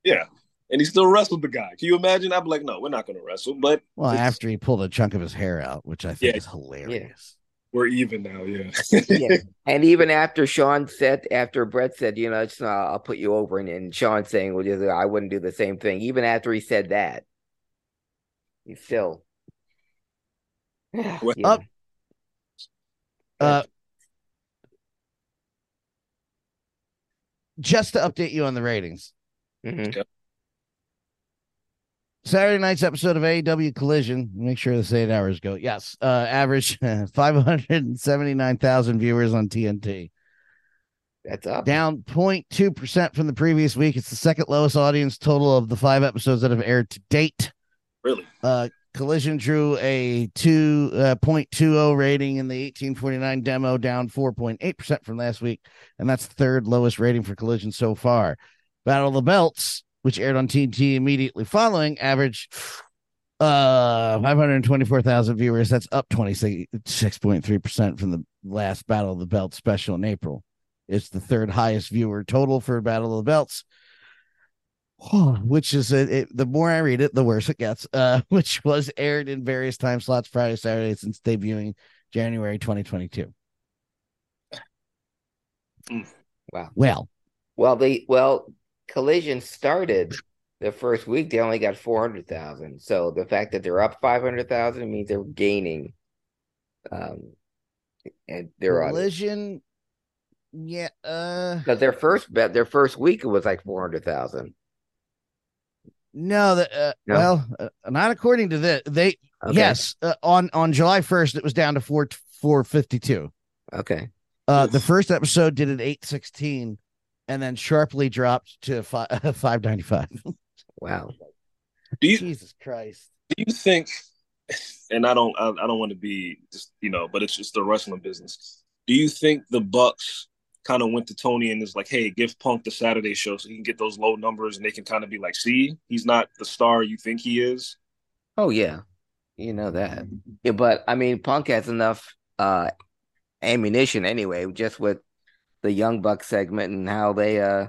Yeah, and he still wrestled the guy. Can you imagine? I'd be like, no, we're not going to wrestle, but Well, after he pulled a chunk of his hair out, which I think Yeah. is hilarious. We're even now. Yeah, Yeah. And even after Shawn said, after Bret said, you know, it's not, I'll put you over, and, and Shawn saying, well, just, I wouldn't do the same thing. Even after he said that, he still. Well. Up. Uh, just to update you on the ratings. Mhm. Saturday night's episode of AEW Collision. Make sure this eight hours go. Yes, uh, average five hundred seventy nine thousand viewers on TNT, That's up. down 02 percent from the previous week. It's the second lowest audience total of the five episodes that have aired to date. really. Uh, Collision drew a two uh, point two zero rating in the eighteen forty nine demo, down four point eight percent from last week, and that's the third lowest rating for Collision so far. Battle of the Belts, which aired on TNT immediately following, averaged uh five hundred twenty four thousand viewers. That's up twenty six point three percent from the last Battle of the Belts special in April. It's the third highest viewer total for Battle of the Belts which is a, it, the more I read it, the worse it gets. Uh, which was aired in various time slots Friday, Saturday since debuting January 2022. Wow. Well, Well, they, well, Collision started the first week, they only got 400,000. So the fact that they're up 500,000 means they're gaining. Um, and they're on Collision, yeah, uh, because their first bet, their first week it was like 400,000. no, the, uh, No? well, uh, not according to this. They Okay. yes, uh, on on July 1st, it was down to four 452. Okay. Uh, the first episode did an 816 and then sharply dropped to five, 595. Wow. Do you Jesus Christ. do you think and i don't i, I don't want to be just you know but it's just the wrestling business Do you think the Bucks kind of went to Tony and is like, "Hey, give Punk the Saturday show so he can get those low numbers, and they can kind of be like, see, he's not the star you think he is." Oh yeah, you know that. Yeah, but I mean, Punk has enough uh ammunition anyway, just with the Young Buck segment and how they uh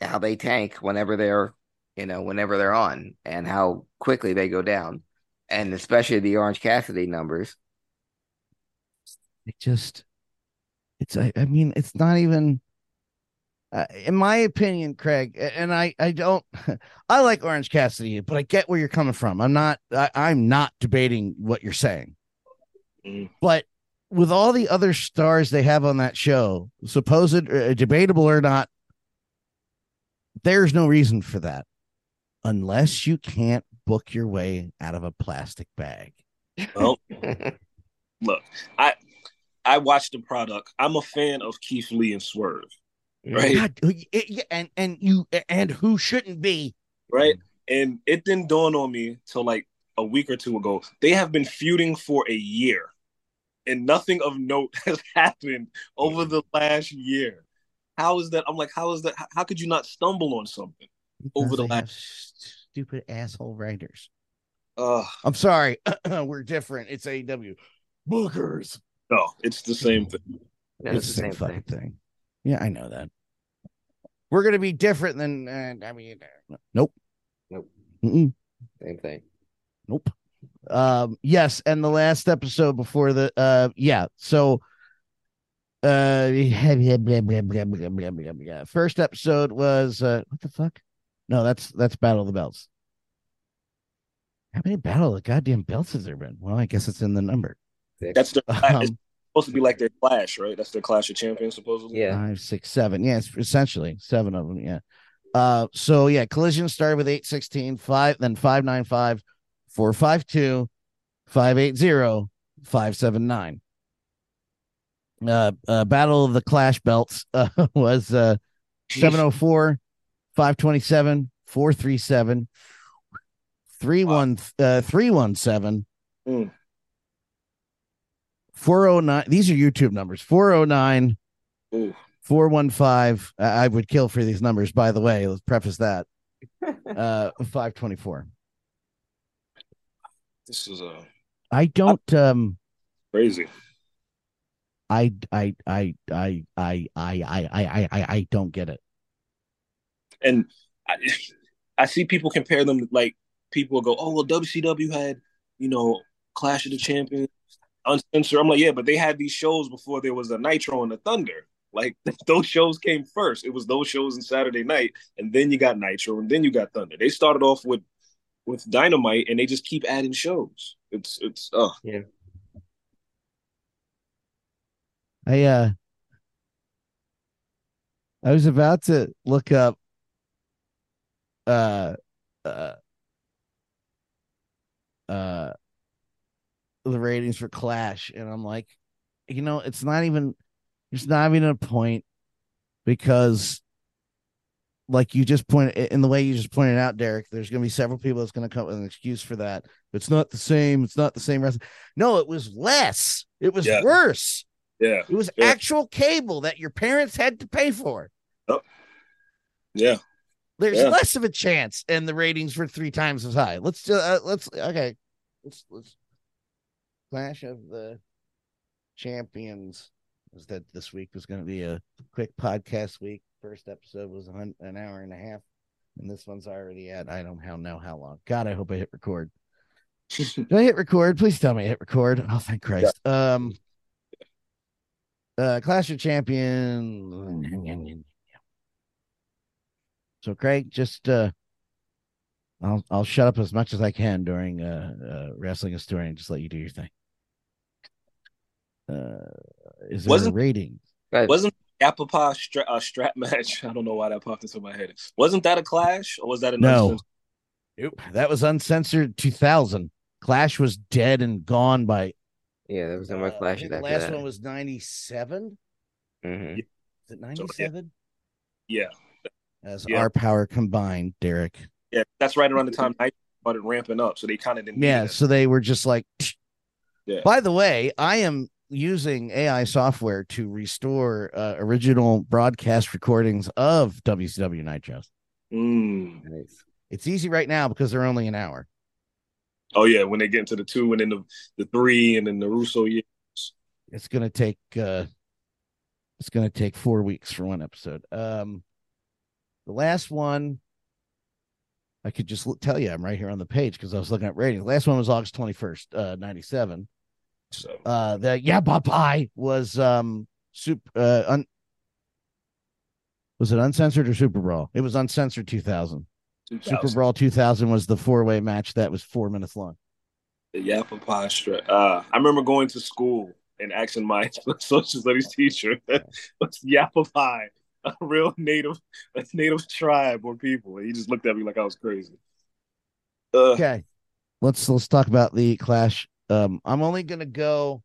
how they tank whenever they're you know whenever they're on and how quickly they go down, and especially the Orange Cassidy numbers. It just, it's I, I mean, it's not even. Uh, in my opinion, Craig, and I, I don't, I like Orange Cassidy, but I get where you're coming from. I'm not, I, I'm not debating what you're saying, Mm. but with all the other stars they have on that show, supposed uh, debatable or not, there's no reason for that, unless you can't book your way out of a plastic bag. Well, look, I I watched the product. I'm a fan of Keith Lee and Swerve, right? God, it- and and you and who shouldn't be right? And it didn't dawn on me till like a week or two ago. They have been feuding for a year, and nothing of note has happened over the last year. How is that? I'm like, how is that? How, how could you not stumble on something over the Because they have last? stupid asshole writers. Uh, I'm sorry, we're different. It's AEW bookers. no, it's the same thing. Yeah, it's the same, fucking thing. Yeah, I know that. We're gonna be different than. Uh, I mean, uh, nope, Nope, Mm-mm. same thing. nope. Um, yes, and the last episode before the uh, yeah, so uh, first episode was uh, what the fuck? No, that's that's Battle of the Belts. How many Battle of the goddamn belts has there been? Well, I guess it's in the number. That's the um, supposed to be like their clash, right? That's their clash of champions, supposedly. Yeah, five, six, seven. Yeah, it's essentially seven of them. Yeah. Uh, so yeah, collision started with eight sixteen five, then five nine five, 452, 580, 579. Uh, uh, Battle of the Clash Belts uh, was uh, 704, 527, 437, 31, uh, 317, Mm. 409. These are YouTube numbers 409, Ooh. 415. I I would kill for these numbers, by the way. Let's preface that. Uh, 524. This is uh, I don't, um, crazy. I, I, I, I, I, I, I, I, I, I, I don't get it. and I, I see people compare them like people go, oh well, WCW had you know Clash of the Champions, uncensored. I'm like, yeah, but they had these shows before there was a Nitro and a Thunder. Like those shows came first. It was those shows on Saturday night, and then you got Nitro, and then you got Thunder. They started off with with Dynamite, and they just keep adding shows. It's it's oh yeah. I, uh, I was about to look up, uh, uh, uh, the ratings for Clash, and I'm like, you know, it's not even, there's not even a point because, like you just pointed in the way you just pointed out, Derek, there's going to be several people that's going to come with an excuse for that. It's not the same. It's not the same wrestling. No, it was less. It was Yeah. worse. yeah It was Yeah. actual cable that your parents had to pay for. yeah There's Yeah. less of a chance, and the ratings were three times as high. Let's uh, let's okay. Let's let's Clash of the Champions was that this week was going to be a quick podcast week. First episode was an hour and a half, and this one's already at I don't how know how long. God, I hope I hit record. Did I hit record? Please tell me I hit record. Oh, thank Christ. Um, uh, Clash of Champions. So, Craig, just uh, I'll I'll shut up as much as I can during uh, uh wrestling historian. And just let you do your thing. Uh, is there Wasn't- a rating? wasn't Apapa stra- uh, strap match? I don't know why that popped into my head. Wasn't that a clash, or was that a No. Nope. That was uncensored 2000. Clash was dead and gone by. Yeah, there was no uh, more I clashes think the last that. one was 97. Mm-hmm. Is it 97? Yeah, As Yeah. our power combined, Derek. yeah, that's right around the time I started ramping up, so they kind of didn't. Yeah. So they were just like, Yeah. By the way, I am using AI software to restore uh, original broadcast recordings of WCW Nitros. Mm. Nice. It's easy right now because they're only an hour. Oh yeah, when they get into the two and then the the three and then the Russo years. It's gonna take uh it's gonna take four weeks for one episode. Um the last one I could just tell you I'm right here on the page because I was looking at ratings. The last one was August 21st, uh 97. So Uh the Yeah Pie was um super uh un- was it uncensored or Super Brawl? It was uncensored 2000. Super Brawl 2000 was the four way match that was four minutes long. The Yappapi Uh, I remember going to school and asking my social studies teacher, "What's Yappapi?" A real native, a native tribe or people. And he just looked at me like I was crazy. Uh, Okay. Let's let's talk about the clash. Um, I'm only gonna go.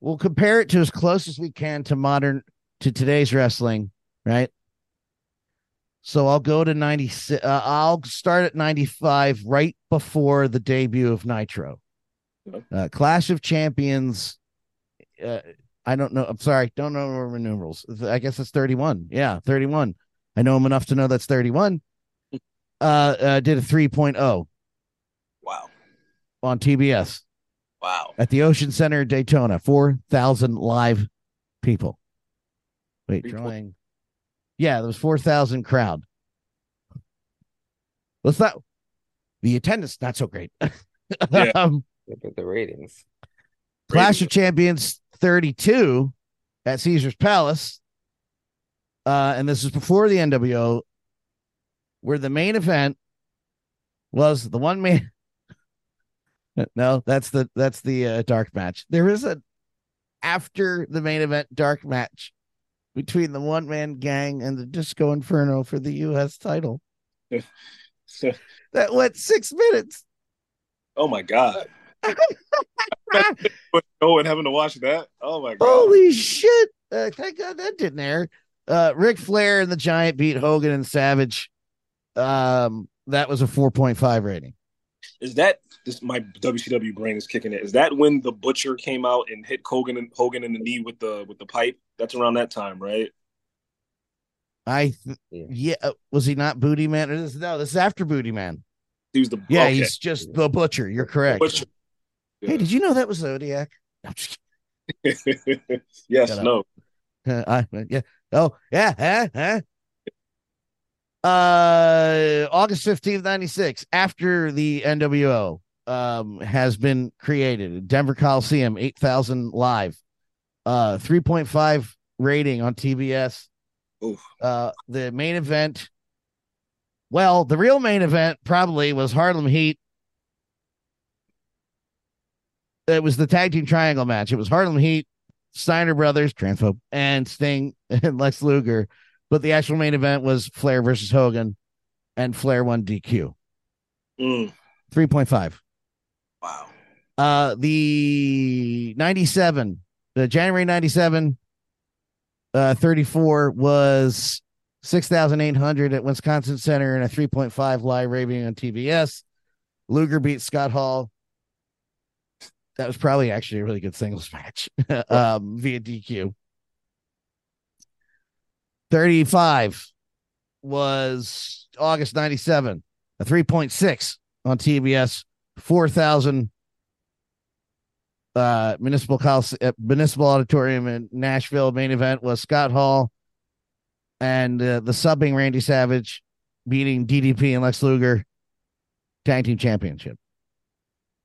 We'll compare it to as close as we can to modern to today's wrestling, right? So I'll go to 96. Uh, I'll start at 95, right before the debut of Nitro. Uh, Clash of Champions. Uh, I don't know. I'm sorry. Don't know Roman numerals. I guess it's 31. Yeah, 31. I know him enough to know that's 31. Uh, uh did a 3.0 wow, on TBS wow. at the Ocean Center in Daytona. 4,000 live people. Wait, Three point- drawing. Yeah, there was 4,000 crowd. Let's not, the attendance, not so great. Yeah. um, Look the ratings. Clash of Champions 32 at Caesar's Palace. Uh, and this is before the NWO, where the main event was the one man. No, that's the that's the uh, dark match. There is a after the main event dark match between the one man gang and the Disco Inferno for the U.S. title. That went six minutes. oh my god. oh, and having to watch that. Oh my god. Holy shit! Uh, thank God that didn't air. Uh, Ric Flair and the Giant beat Hogan and Savage. Um, that was a four point five rating. Is that this? My WCW brain is kicking it. Is that when the Butcher came out and hit Hogan and Hogan in the knee with the with the pipe? That's around that time, right? I th- Yeah. yeah, uh, was he not Booty Man? Or this, no, this is after Booty Man. He was the Yeah, okay. he's just the Butcher. You're correct. Butcher. Hey, did you know that was Zodiac? I'm just yes, Shut up. no. Uh, I, yeah. Oh, yeah. Huh? Huh? Uh, August 15th, 96, after the NWO um, has been created, Denver Coliseum, 8,000 live, uh, 3.5 rating on TBS. Oof. Uh, the main event, well, the real main event probably was Harlem Heat. It was the tag team triangle match. It was Harlem Heat, Steiner Brothers, transphobe, and Sting and Lex Luger. But the actual main event was Flair versus Hogan, and Flair won DQ. Mm, 3.5. wow. Uh, the 97, the January 97, uh, 34 was 6,800 at Wisconsin Center and a 3.5 live rating on TBS. Luger beat Scott Hall. That was probably actually a really good singles match um, via DQ. 35 was August 97, a 3.6 on TBS, 4,000 uh, municipal uh, municipal auditorium in Nashville. Main event was Scott Hall and uh, the subbing Randy Savage beating DDP and Lex Luger tag team championship.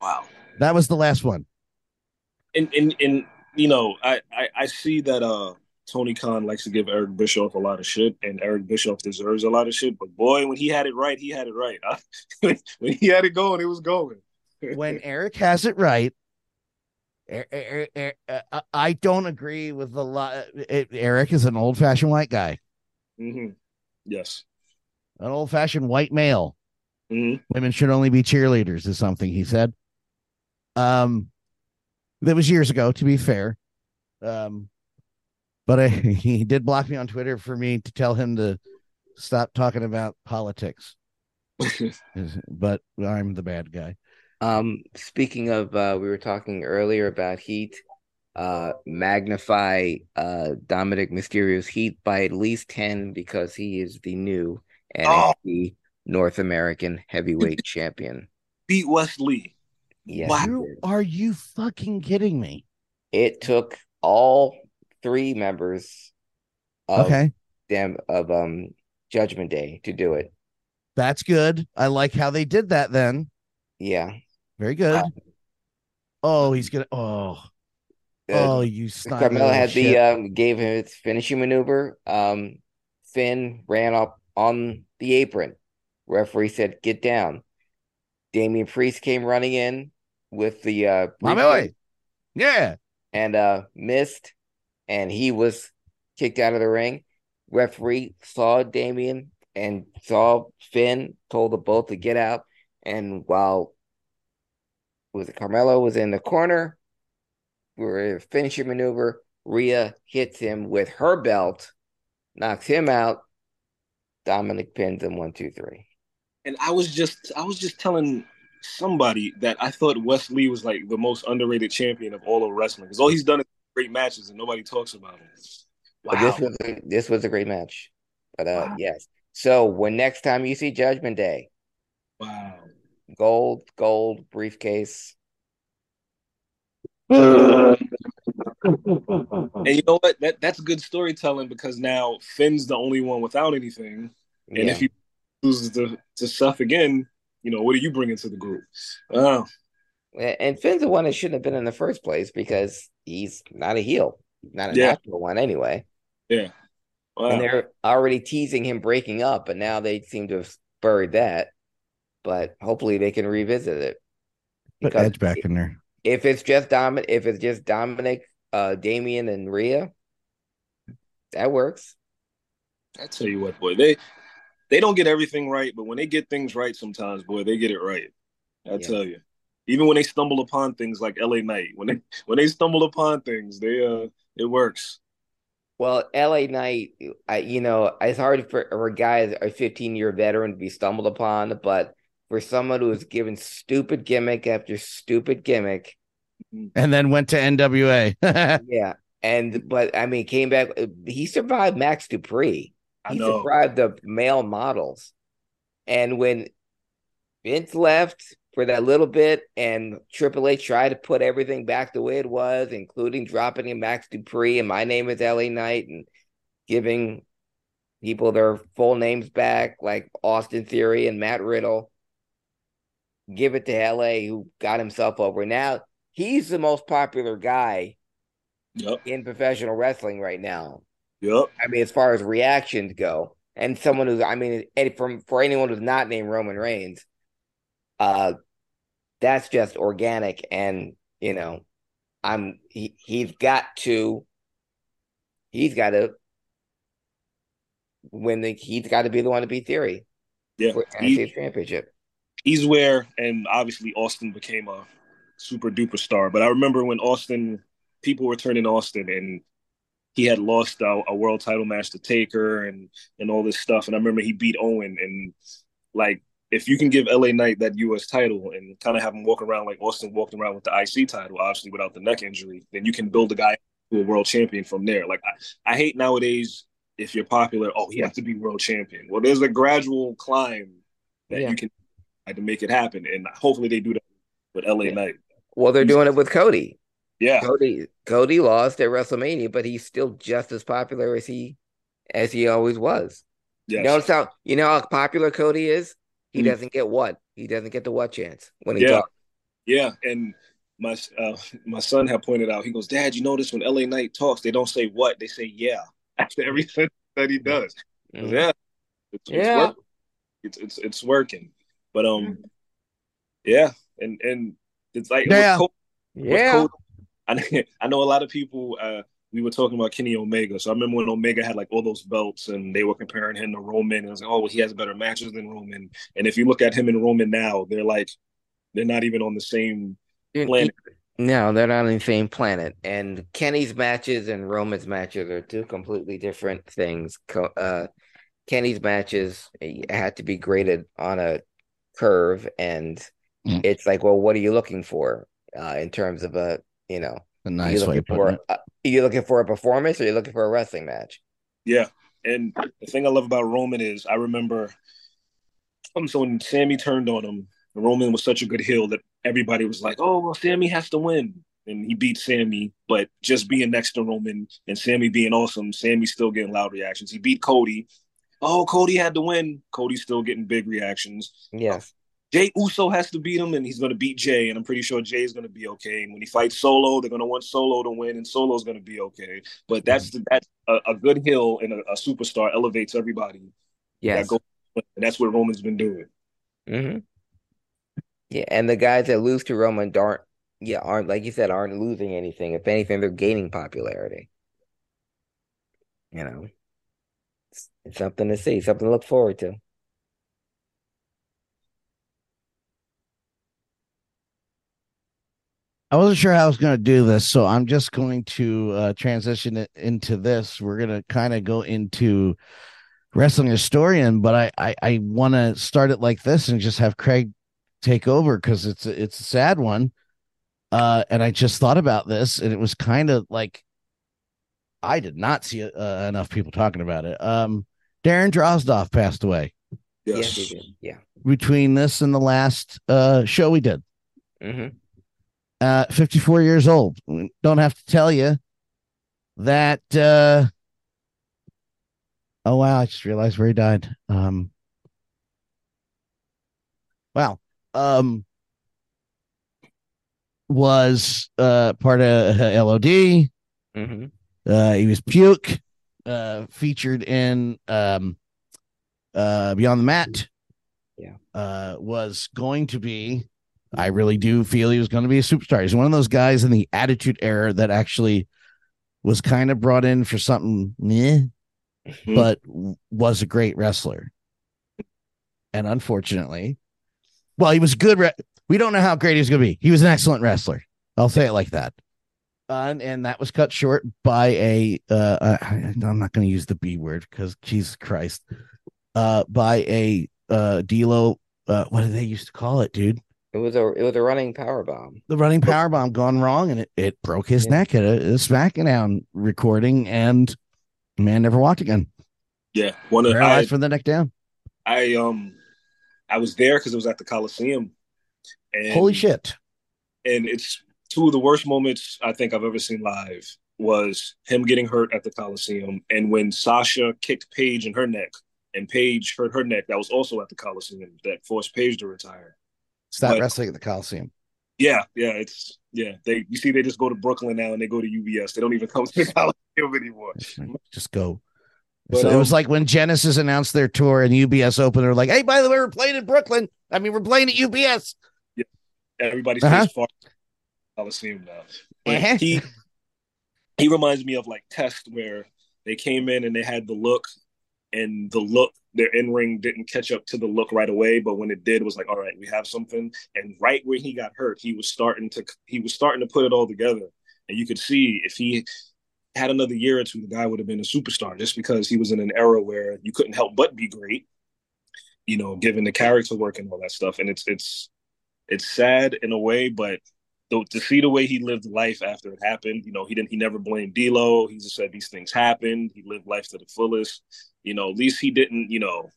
Wow. That was the last one. And and and you know, I, I I see that uh Tony Khan likes to give Eric Bischoff a lot of shit, and Eric Bischoff deserves a lot of shit. But boy, when he had it right, he had it right. when he had it going, it was going. when Eric has it right, Er- Er- Er- uh, I don't agree with a lot. it- Eric is an old fashioned white guy, hmm Yes. an old fashioned white male. hmm Women should only be cheerleaders, is something he said. Um, that was years ago, to be fair. Um, but I, he did block me on Twitter for me to tell him to stop talking about politics. but I'm the bad guy. Um, speaking of, uh, we were talking earlier about heat. Uh, magnify uh Dominik Mysterio's heat by at least ten because he is the new NXT North American Heavyweight Champion. Beat Wes Lee. Yes, Wow. he You- did. are you fucking kidding me? it took all three members of okay, them of um Judgment Day to do it. that's good. I like how they did that. Then Yeah. very good. Uh, oh, he's gonna. Oh, Uh, oh, you Carmella had shit. the um gave him his finishing maneuver. Um Finn ran up on the apron. Referee said, get down. Damian Priest came running in with the uh My boy. Yeah, and uh missed and he was kicked out of the ring. Referee saw Damian and saw Finn, told the both to get out. And while was it Carmelo was in the corner, we were finishing maneuver. Rhea hits him with her belt, knocks him out. Dominik pins him one, two, three. And I was just I was just telling somebody that I thought Wes Lee was like the most underrated champion of all of wrestling because all he's done is great matches and nobody talks about him. But Wow. this was a, this was a great match. But uh Wow. yes. So when next time you see Judgment Day, wow. gold, gold briefcase. And you know what? That that's good storytelling because now Finn's the only one without anything. And Yeah. if he loses to, to Seth again, you know, what are you bringing to the group? Oh, And Finn's the one that shouldn't have been in the first place because he's not a heel, not a Yeah. natural one anyway. yeah. Wow. And they're already teasing him breaking up, but now they seem to have buried that. But hopefully they can revisit it. put Because Edge back in there. if it's just Dominik, if it's just Dominik, uh, Damian, and Rhea, that works. I tell you what, boy, they they don't get everything right, but when they get things right sometimes, boy, they get it right. I Yeah. tell you. Even when they stumble upon things like LA Knight, when they when they stumble upon things, they uh it works. Well, LA Knight, I, you know, it's hard for, for a guy, a 15 year veteran, to be stumbled upon, but for someone who was given stupid gimmick after stupid gimmick, And then went to NWA. yeah. And, but I mean, came back, he survived Max Dupri. He survived the male models. And when Vince left for that little bit and Triple H tried to put everything back the way it was, including dropping in Max Dupri and my name is LA Knight and giving people their full names back, like Austin Theory and Matt Riddle. Give it to LA, who got himself over. Now he's the most popular guy Yep. in professional wrestling right now. Yep. I mean, as far as reactions go, and someone who's, I mean, from for anyone who's not named Roman Reigns, uh, that's just organic, and you know, I'm he he's got to, he's got to win the, he's got to be the one to beat Theory Yeah. for He- Championship. he's where and obviously Austin became a super duper star. But I remember when Austin people were turning Austin and he had lost a, a world title match to Taker and and all this stuff. And I remember he beat Owen and like if you can give LA Knight that US title and kind of have him walk around like Austin walked around with the IC title, obviously without the neck injury, then you can build a guy to a world champion from there. Like I, I hate nowadays if you're popular, oh, he has to be world champion. Well, there's a gradual climb that Yeah. you can to make it happen, and hopefully they do that with LA Yeah. Knight. Well, they're doing it with Cody. Yeah, Cody Cody lost at WrestleMania, but he's still just as popular as he as he always was. yes. You notice how you know how popular Cody is? He Mhm. doesn't get what? He doesn't get the what chance when he Yeah. talks. yeah. And my uh, my son had pointed out. He goes, Dad, you notice when LA Knight talks, they don't say what, they say yeah after everything that he does. Mhm. Yeah, it's, Yeah. It's, working. it's it's working. But um, yeah, and and it's like Yeah. With Yeah. I, I know a lot of people. Uh, we were talking about Kenny Omega, so I remember when Omega had like all those belts, and they were comparing him to Roman, and I was like, oh, well, he has better matches than Roman. And if you look at him and Roman now, they're like, they're not even on the same planet. No, they're not on the same planet. And Kenny's matches and Roman's matches are two completely different things. Uh, Kenny's matches eh, had to be graded on a curve, and Mm. it's like, well, what are you looking for uh, in terms of a, you know, A nice way of putting for it. a, are you looking for a performance or are you looking for a wrestling match? Yeah, and the thing I love about Roman is I remember um, so when Sami turned on him, Roman was such a good heel that everybody was like, "Oh, well, Sami has to win," and he beat Sami. But just being next to Roman and Sami being awesome, Sami's still getting loud reactions. He beat Cody. Oh, Cody had to win. Cody's still getting big reactions. Yes. Jay Uso has to beat him, and he's going to beat Jay, and I'm pretty sure Jay's going to be okay. And when he fights Solo, they're going to want Solo to win, and Solo's going to be okay. But that's the, that's a, a good hill, and a, a superstar elevates everybody. Yeah, That that's what Roman's been doing. hmm Yeah, and the guys that lose to Roman aren't, yeah, aren't like you said, aren't losing anything. If anything, they're gaining popularity. You know, it's, it's something to see, something to look forward to. I wasn't sure how I was going to do this, so I'm just going to uh, transition it into this. We're going to kind of go into wrestling historian, but I I, I want to start it like this and just have Craig take over because it's a, it's a sad one. Uh, and I just thought about this, and it was kind of like I did not see uh, enough people talking about it. Um, Darren Drozdov passed away Yes, you did. Yeah. between this and the last uh, show we did. hmm uh 54 years old. Don't have to tell you that uh oh wow i just realized where he died. Um wow. Um was uh part of lod hmm uh he was puke uh featured in um uh beyond the mat. Yeah. uh was going to be I really do feel he was going to be a superstar. He's one of those guys in the attitude era that actually was kind of brought in for something meh, Mhm. but was a great wrestler. And unfortunately, well, he was good. Re- we don't know how great he was going to be. He was an excellent wrestler. I'll say it like that. Uh, and, and that was cut short by a. Uh, uh, I- I'm not going to use the B word because Jesus Christ. Uh, by a uh, D'Lo. Uh, what do they used to call it, dude? It was a it was a running power bomb. the running power bomb gone wrong and it, it broke his Yeah. neck at a, a SmackDown recording and man never walked again. Yeah, one of I, Paralyzed from the neck down. I um I was there because it was at the Coliseum. And, Holy shit. And it's two of the worst moments I think I've ever seen live was him getting hurt at the Coliseum and when Sasha kicked Paige in her neck and Paige hurt her neck that was also at the Coliseum that forced Paige to retire. Stop But- wrestling at the Coliseum. Yeah, yeah, it's yeah. They you see they just go to Brooklyn now and they go to UBS. They don't even come to the Coliseum anymore. Just go. But, so it was um, like when Genesis announced their tour and UBS opened, they're like, hey, by the way, we're playing in Brooklyn. I mean, we're playing at UBS. Everybody Uh-huh. stays far Coliseum now. Uh-huh. he he reminds me of like Test where they came in and they had the look and the look their in ring didn't catch up to the look right away, but when it did, it was like, all right, we have something. And right when he got hurt, he was starting to he was starting to put it all together. And you could see if he had another year or two, the guy would have been a superstar just because he was in an era where you couldn't help but be great, you know, given the character work and all that stuff. And it's it's it's sad in a way, but to, to see the way he lived life after it happened, you know, he didn't he never blamed D'Lo. He just said these things happened. He lived life to the fullest. You know, at least he didn't, you know,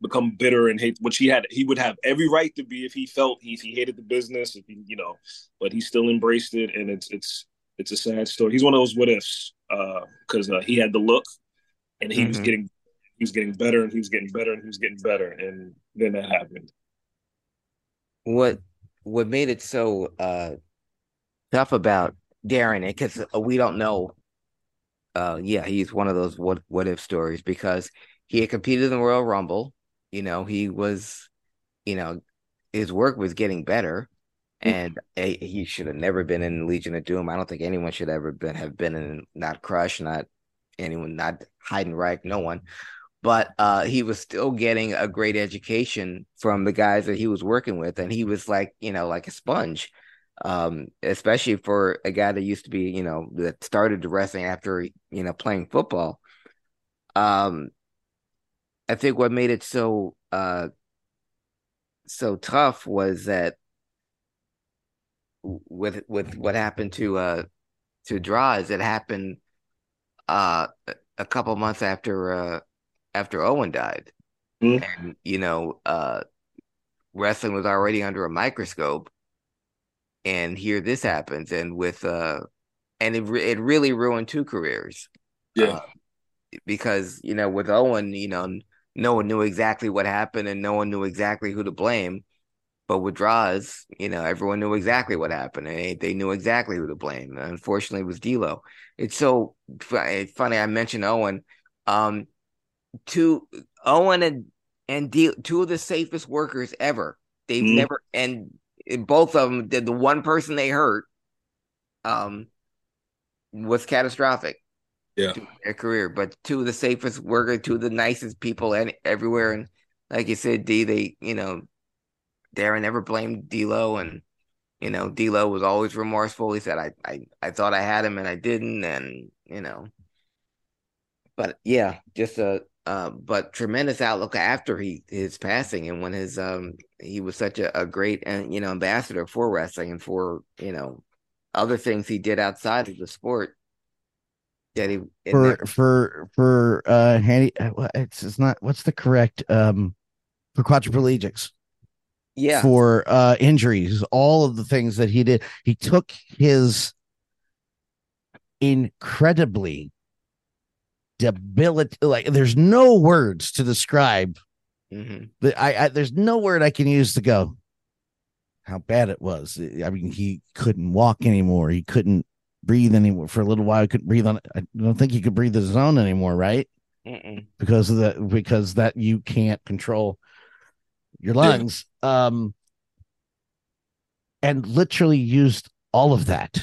become bitter and hate which he had he would have every right to be if he felt he if he hated the business, if he, you know, but he still embraced it and it's it's it's a sad story. He's one of those what ifs, uh, because uh, he had the look and he was Mhm. getting he was getting better and he was getting better and he was getting better and then that happened. What what made it so uh tough about Darren because we don't know. Uh, yeah, he's one of those what what if stories because he had competed in the Royal Rumble. You know, he was, you know, his work was getting better, and uh, he should have never been in Legion of Doom. I don't think anyone should ever been have been in not Crush, not anyone, not Heidenreich, no one. But uh, he was still getting a great education from the guys that he was working with, and he was like, you know, like a sponge. Um, especially for a guy that used to be, you know, that started wrestling after you know playing football. Um, I think what made it so uh so tough was that with with what happened to uh to Droz, it happened uh a couple months after uh after Owen died. Mm-hmm. And you know, uh wrestling was already under a microscope and here this happens and with uh and it it really ruined two careers. Yeah. Uh, because, you know, with Owen, you know, no one knew exactly what happened and no one knew exactly who to blame. But with Droz, you know, everyone knew exactly what happened and they, they knew exactly who to blame. Unfortunately, it was D'Lo. It's so it's funny. I mentioned Owen. Um, two Owen and and D, two of the safest workers ever. They've Mhm. never and both of them did the one person they hurt. Um, was catastrophic Yeah. their career. But two of the safest workers, two of the nicest people and everywhere. And like you said, D, they, you know, Darren never blamed D'Lo and you know, D'Lo was always remorseful. He said, I, I, I thought I had him and I didn't, and you know. But yeah, just a uh, but tremendous outlook after he his passing and when his um he was such a, a great and you know ambassador for wrestling and for you know other things he did outside of the sport that he for for for uh handy uh, it's it's not what's the correct um for quadriplegics yeah. for uh injuries all of the things that he did he took his incredibly debilitating like there's no words to describe Mhm. the, I, I there's no word I can use to go how bad it was. I mean, he couldn't walk anymore. He couldn't breathe anymore for a little while. He couldn't breathe on. I don't think he could breathe his own anymore, right? Mm-mm. Because of the because that you can't control your lungs. Um, and literally used all of that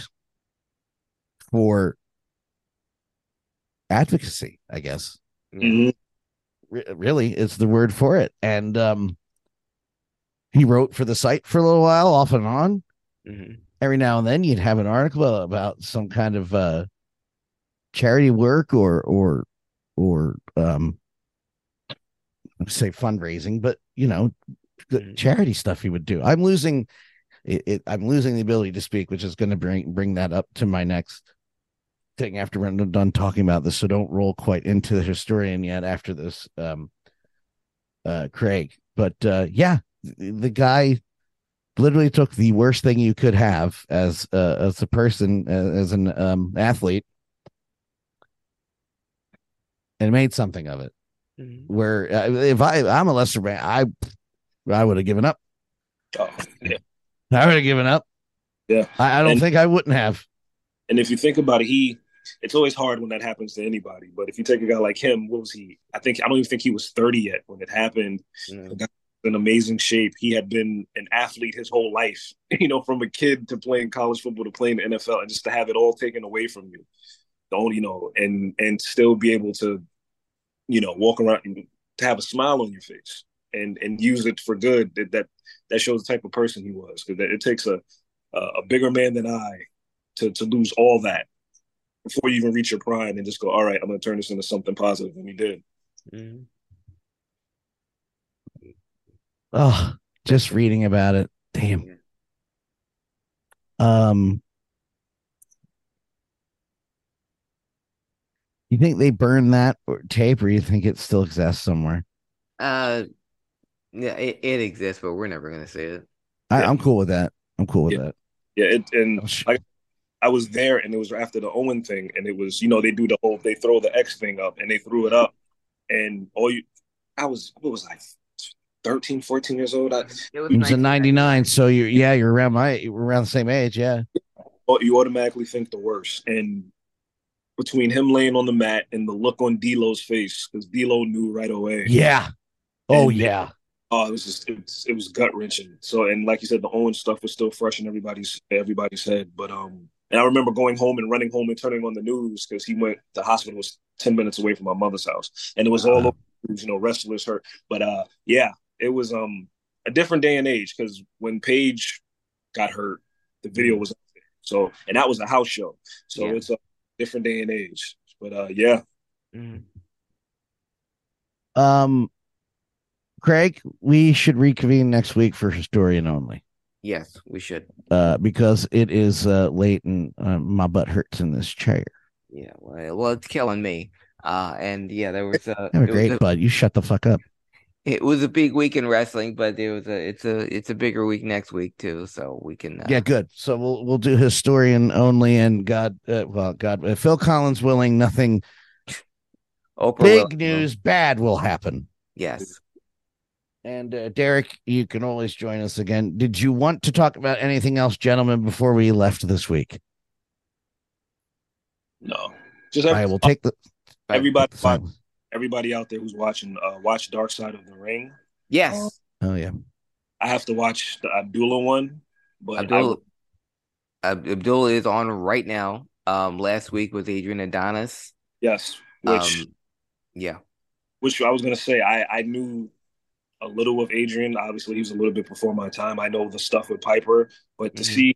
for advocacy, I guess Mhm. re- really is the word for it. And um, he wrote for the site for a little while, off and on. Mhm. Every now and then, you'd have an article about some kind of uh, charity work or or or um, say fundraising, but you know, the Mhm. charity stuff he would do. I'm losing it, it. I'm losing the ability to speak, which is going to bring bring that up to my next thing after we're done talking about this. So don't roll quite into the historian yet after this, um, uh, Craig. But uh, yeah, the, the guy literally took the worst thing you could have as uh, as a person, uh, as an um, athlete, and made something of it. Mhm. Where uh, if I I'm a lesser man, I I would have given up. Oh, yeah. I would have given up. Yeah. I, I don't And- think I wouldn't have. And if you think about it, he it's always hard when that happens to anybody. But if you take a guy like him, what was he? I think I don't even think he was 30 yet when it happened. The guy was in amazing shape. He had been an athlete his whole life, you know, from a kid to playing college football to playing the NFL, and just to have it all taken away from you. Don't you know, and and still be able to, you know, walk around and to have a smile on your face and and use it for good. That that, that shows the type of person he was. Because it takes a a a bigger man than I to to lose all that before you even reach your prime and just go, all right, I'm going to turn this into something positive, and he did. Mhm. Oh, just reading about it. Damn. Um, you think they burned that tape, or you think it still exists somewhere? Uh, yeah, it, it exists, but we're never gonna see it. I, Yeah. I'm cool with that. I'm cool with Yeah. that. Yeah, it, and Oh, sh- I, I was there, and it was after the Owen thing, and it was you know they do the whole they throw the X thing up, and they threw it up, and all you, I was what was I, 13, 14 years old. I, It was, It was in 1999. '99, so you're yeah, you're around my you're around the same age. Yeah, you automatically think the worst, and between him laying on the mat and the look on D'Lo's face, because D'Lo knew right away. yeah. Oh And- yeah. Oh, it was just it was, it was gut wrenching. So and like you said, the Owen stuff was still fresh in everybody's everybody's head. But um, and I remember going home and running home and turning on the news because he went the hospital was ten minutes away from my mother's house, and it was all Uh-huh. over. You know, wrestlers hurt. But uh, yeah, it was um a different day and age because when Paige got hurt, the video was up there. So and that was a house show. So Yeah. it's a different day and age. But uh, yeah, Mhm. Um, Craig, we should reconvene next week for historian only. Yes, we should. Uh, because it is uh, late and uh, my butt hurts in this chair. Yeah, well, well it's killing me. Uh, and yeah, there was Have a great a, bud. You shut the fuck up. It was a big week in wrestling, but it was a it's a it's a bigger week next week too. So we can. Uh, yeah, good. So we'll we'll do historian only, and God, uh, well, God, Phil Collins willing, nothing. Oprah big will, news, bad will happen. Yes. And uh, Derek, you can always join us again. Did you want to talk about anything else, gentlemen, before we left this week? No, just I will take the everybody. the silence. everybody out there who's watching, uh, watch Dark Side of the Ring. Yes. Oh yeah. I have to watch the Abdullah one, but Abdullah, would- Ab- Abdullah is on right now. Um, last week was Adrian Adonis. yes, which Um, yeah. which I was gonna say, I I knew a little of Adrian. Obviously, he was a little bit before my time. I know the stuff with Piper, but to Mhm. see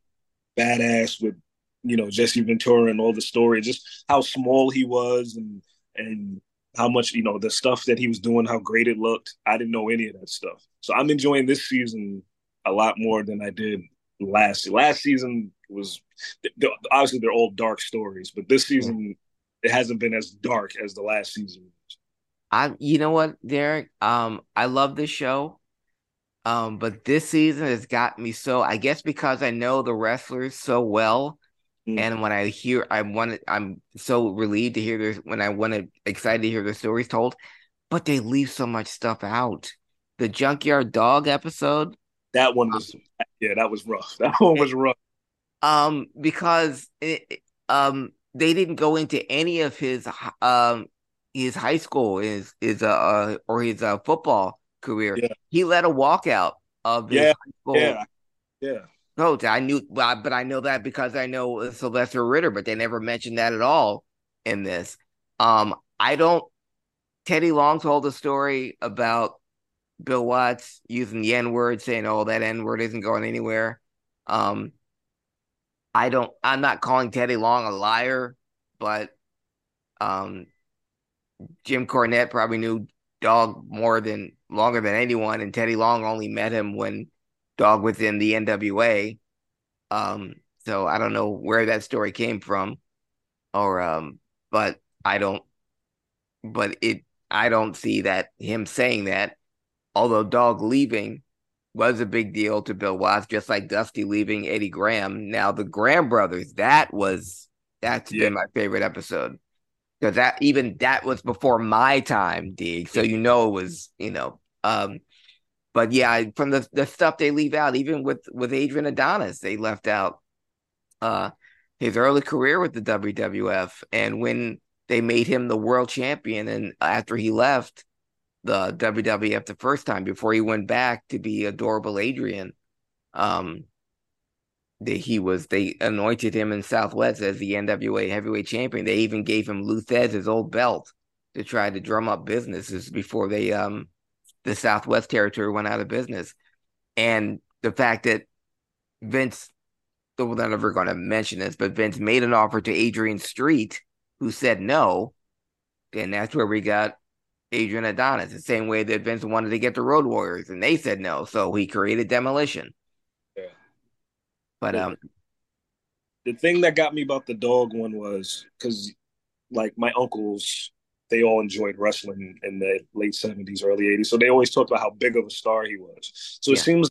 badass with you know Jesse Ventura and all the story, just how small he was and and how much you know the stuff that he was doing, how great it looked. I didn't know any of that stuff, so I'm enjoying this season a lot more than I did last. Last season was obviously they're all dark stories, but this season it hasn't been as dark as the last season. I you know what, Derek? Um, I love this show. Um, but this season has got me so I guess because I know the wrestlers so well, Mm. and when I hear I want I'm so relieved to hear this when I want to excited to hear the stories told, but they leave so much stuff out. The junkyard dog episode, That one was yeah, that was rough. That one was rough. um, because it- um they didn't go into any of his um his high school is is a uh or his uh football career. Yeah. He let a walkout of his Yeah, high school Yeah, yeah. coach. I knew, but I know that because I know uh, Sylvester Ritter, but they never mentioned that at all in this. Um, I don't. Teddy Long told a story about Bill Watts using the N word, saying, "Oh, that N word isn't going anywhere." Um, I don't. I'm not calling Teddy Long a liar, but um, Jim Cornette probably knew Dog more than longer than anyone, and Teddy Long only met him when Dog was in the NWA. Um, so I don't know where that story came from, or um, but I don't. But it, I don't see that him saying that. Although Dog leaving was a big deal to Bill Watts, just like Dusty leaving Eddie Graham. Now the Graham brothers, that was that's Yeah. been my favorite episode because that even that was before my time, Dig. So you know it was you know. Um, but yeah, from the the stuff they leave out, even with with Adrian Adonis, they left out uh his early career with the WWF and when they made him the world champion and after he left the WWF the first time before he went back to be adorable Adrian um that he was they anointed him in Southwest as the NWA heavyweight champion they even gave him Lou Thesz his old belt to try to drum up businesses before they um the Southwest territory went out of business and the fact that Vince well, they're never to mention this, but Vince made an offer to Adrian Street, who said no, and that's where we got Adrian Adonis. The same way that Vince wanted to get the Road Warriors, and they said no, so he created Demolition. Yeah. But um, The thing that got me about the dog one was because, like, my uncles, they all enjoyed wrestling in the late seventies, early eighties, so they always talked about how big of a star he was. So it seems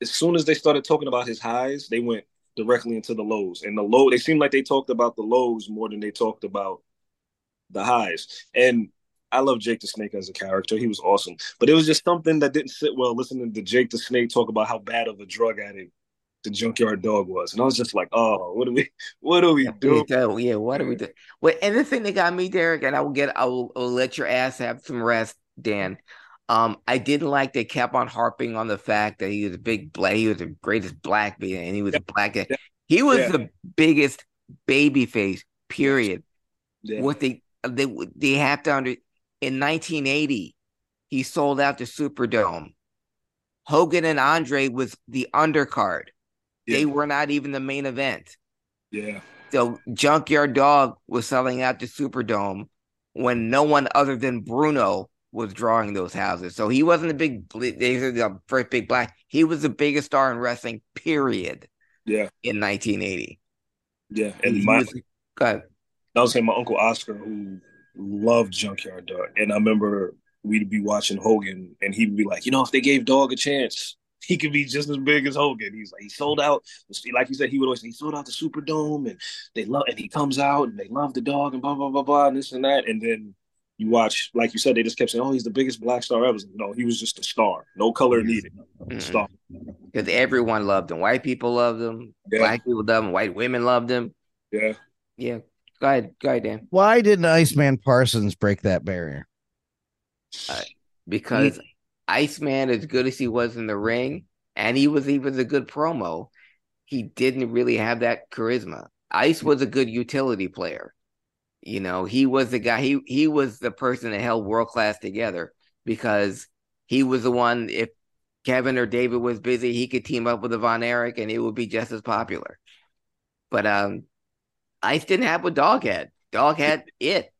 as soon as they started talking about his highs, they went directly into the lows, and the low. They seemed like they talked about the lows more than they talked about the highs. And I love Jake the Snake as a character; he was awesome. But it was just something that didn't sit well listening to Jake the Snake talk about how bad of a drug addict the junkyard dog was, and I was just like, "Oh, what do we, what do we do?" yeah, what do we do? Well, and the thing that got me, Derek, and I will get, I will, I will let your ass have some rest, Dan. Um, I didn't like they kept on harping on the fact that he was a big black, he was the greatest black man, and he was a black guy. He was Yeah. the biggest baby face, period. Yeah. What they they they have to under in 1980, he sold out the Superdome. Hogan and Andre was the undercard. They were not even the main event. Yeah, So Junkyard Dog was selling out the Superdome when no one other than Bruno was drawing those houses. So he wasn't a big, the first big black. He was the biggest star in wrestling, period. Yeah. In 1980. Yeah. And my, was-. I was saying my uncle Oscar, who loved Junkyard Dog, and I remember we'd be watching Hogan, and he'd be like, you know, if they gave Dog a chance, he could be just as big as Hogan. He's like, he sold out, like you said, he would always say he sold out the Superdome, and they love, and he comes out, and they love the dog, and blah blah blah blah, and this and that, and then you watch, like you said, they just kept saying, oh, he's the biggest black star ever. No, he was just a star, no color mm-hmm. needed, mm-hmm. star. Because everyone loved him. White people loved him. Yeah. Black people loved him. White women loved him. Yeah. Yeah. Go ahead. Go ahead, Dan. Why didn't Iceman Parsons break that barrier? Uh, because Iceman, as good as he was in the ring, and he was even a good promo, he didn't really have that charisma. Ice was a good utility player. You know, he was the guy. He he was the person that held world class together because he was the one. If Kevin or David was busy, he could team up with a Von Erich, and it would be just as popular. But um, Ice didn't have what Dog had. Dog had it.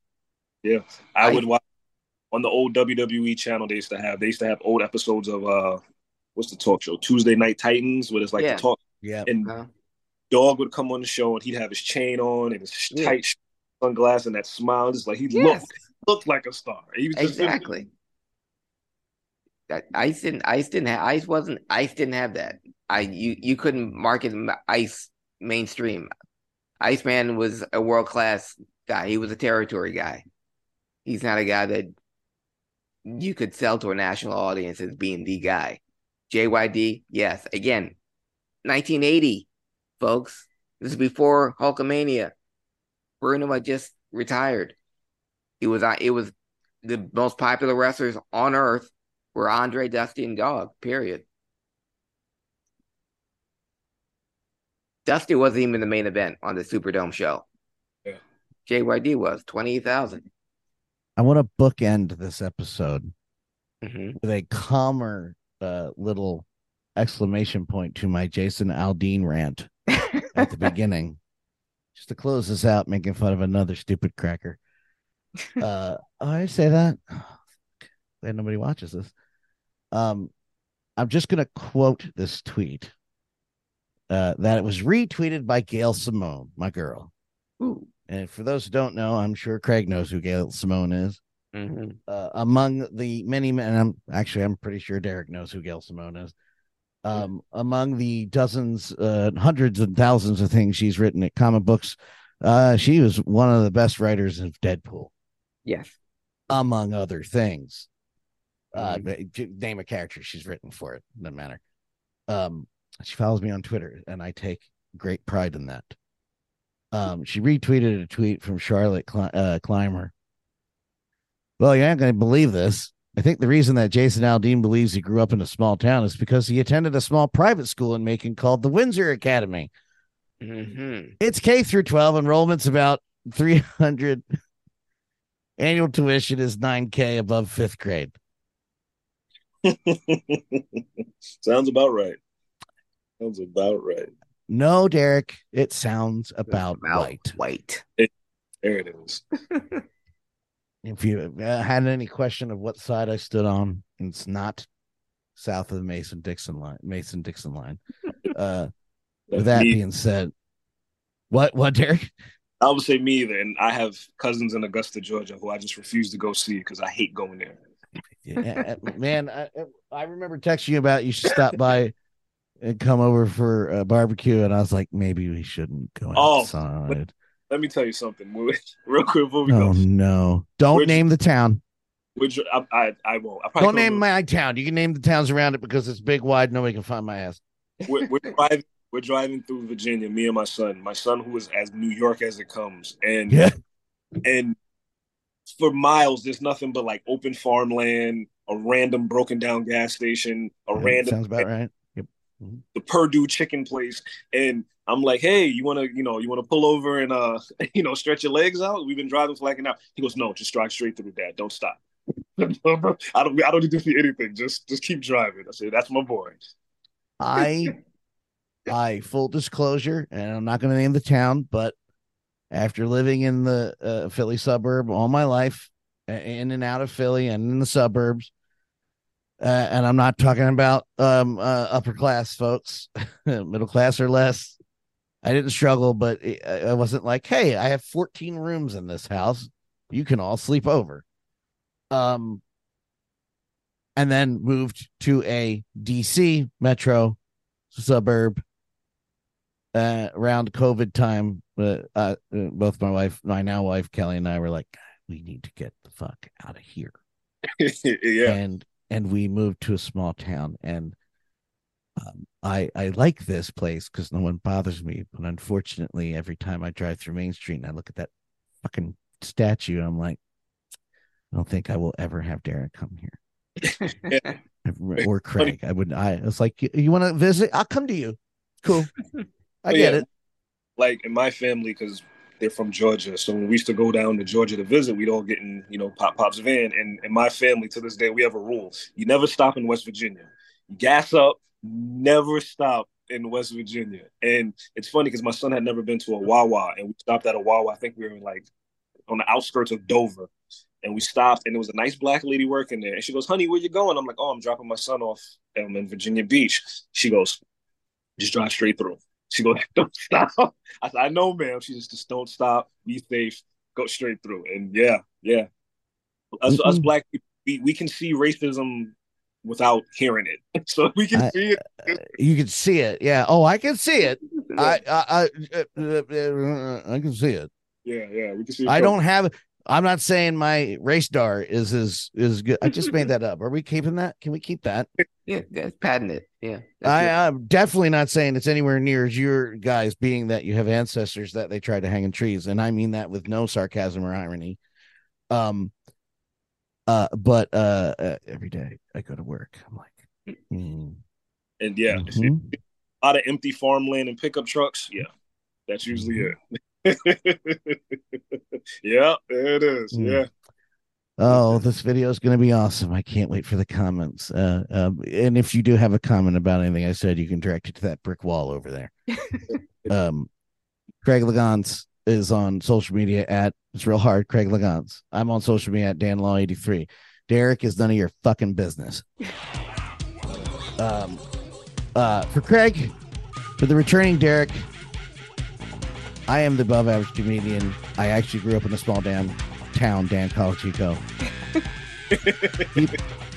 Yeah, I, I- would watch on the old WWE channel. They used to have they used to have old episodes of uh, what's the talk show? Tuesday Night Titans, where it's like Yeah. the talk. Yeah, and Uh, Dog would come on the show and he'd have his chain on and his Yeah. tight sunglasses and that smile, just like he Yes. looked looked like a star. He was just Exactly. That Ice didn't. Ice didn't. Have, Ice wasn't. Ice didn't have that. I you you couldn't market Ice mainstream. Iceman was a world class guy. He was a territory guy. He's not a guy that you could sell to a national audience as being the guy. JYD, yes. Again, 1980, folks. This is before Hulkamania. Bruno had just retired. It was uh, it was the most popular wrestlers on earth were Andre, Dusty, and Dog. Period. Dusty wasn't even the main event on the Superdome show. Yeah. JYD was twenty thousand. I want to bookend this episode Mm-hmm. with a calmer uh, little exclamation point to my Jason Aldean rant at the beginning, just to close this out, making fun of another stupid cracker. Uh, oh, I say that. Glad nobody watches this. Um, I'm just gonna quote this tweet. Uh, that it was retweeted by Gail Simone, my girl. Ooh. And for those who don't know, I'm sure Craig knows who Gail Simone is. Mm-hmm. Uh, among the many men, I'm actually I'm pretty sure Derek knows who Gail Simone is. Um, among the dozens, uh, hundreds and thousands of things she's written at comic books, uh, she was one of the best writers of Deadpool, Yes. among other things. Uh, j- name a character she's written for it, doesn't matter. Um, she follows me on Twitter, and I take great pride in that. Um, she retweeted a tweet from Charlotte Cli- uh, Clymer. Well, you're not going to believe this. I think the reason that Jason Aldean believes he grew up in a small town is because he attended a small private school in Macon called the Windsor Academy. Mm-hmm. It's K through 12. Enrollment's about 300. Annual tuition is 9K above fifth grade. Sounds about right. Sounds about right. No, Derek, it sounds about, About right. white. There it is. If you uh, had any question of what side I stood on, it's not south of the Mason Dixon line, Mason Dixon line. Uh, with that Me- being said, what, what, Derek? I would say me either, and I have cousins in Augusta, Georgia, who I just refuse to go see because I hate going there. Yeah, uh, man, I, I remember texting you about you should stop by and come over for a barbecue, and I was like, maybe we shouldn't go Oh. Let me tell you something, real quick before we Oh go. no! Don't name the town. Which I, I, I won't. I probably Don't name my town. You can name the towns around it because it's big, wide. Nobody can find my ass. we're, we're driving we're driving through Virginia, me and my son. My son who is as New York as it comes. And Yeah. and for miles there's nothing but like open farmland, a random broken down gas station, a random Sounds about right. Yep. the Perdue chicken place. And I'm like, hey, you wanna, you know, you wanna pull over and uh, you know, stretch your legs out? We've been driving for like an hour. He goes, No, just drive straight through, Dad. Don't stop. I don't I don't need to see anything. Just just keep driving. I said, That's my boy. I, I full disclosure, and I'm not going to name the town, but after living in the uh, Philly suburb all my life, in and out of Philly and in the suburbs. Uh, and I'm not talking about um, uh, upper class folks, middle class or less. I didn't struggle, but it, I wasn't like, hey, I have 14 rooms in this house. You can all sleep over. Um, and then moved to a DC metro suburb uh, around COVID time. Uh, uh, both my wife, my now wife Kelly, and I were like, we need to get the fuck out of here. yeah. And and we moved to a small town, and um, I I like this place because no one bothers me. But unfortunately, every time I drive through Main Street and I look at that fucking statue, I'm like, I don't think I will ever have Derek come here. yeah. or Craig. I would. I was like, you, you want to visit? I'll come to you. Cool. I But get yeah, it. Like in my family, because they're from Georgia, so when we used to go down to Georgia to visit, we'd all get in, you know, Pop Pop's van. And in my family, to this day, we have a rule: you never stop in West Virginia. Gas up, never stop in West Virginia. And it's funny because my son had never been to a Wawa, and we stopped at a Wawa. I think we were in like on the outskirts of Dover. And we stopped, and there was a nice black lady working there. And she goes, "Honey, where you going?" I'm like, "Oh, I'm dropping my son off um, in Virginia Beach." She goes, "Just drive straight through." She goes, "Don't stop." I said, "I know, ma'am." She just, just don't stop. Be safe. Go straight through. And yeah, yeah. Us, us Mhm. black people, we, we can see racism without hearing it. So we can I- see it. You can see it. Yeah. Oh, I can see it. I I I, uh, uh, I can see it. yeah, yeah. We can see. It I don't have. I'm not saying my race dar is is is good. I just made that up. Are we keeping that? Can we keep that? Yeah, that's patented. Yeah. that's I, it. I'm definitely not saying it's anywhere near as your guys, being that you have ancestors that they try to hang in trees, and I mean that with no sarcasm or irony. Um, uh, but uh, uh every day I go to work, I'm like, mm, And yeah, mhm. a lot of empty farmland and pickup trucks. Yeah, that's usually it. yeah, there it is. Mm. Yeah. Oh, this video is going to be awesome. I can't wait for the comments. Uh, um, and if you do have a comment about anything I said, you can direct it to that brick wall over there. um, Craig Liggeons is on social media at it's real hard. Craig Liggeons. I'm on social media at Dan Law 83. Derek is none of your fucking business. Um, uh, for Craig, for the returning Derek, I am the above average comedian. I actually grew up in a small damn town, Dan Calachico. keep,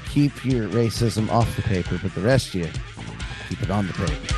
keep your racism off the paper, but the rest of you, keep it on the paper.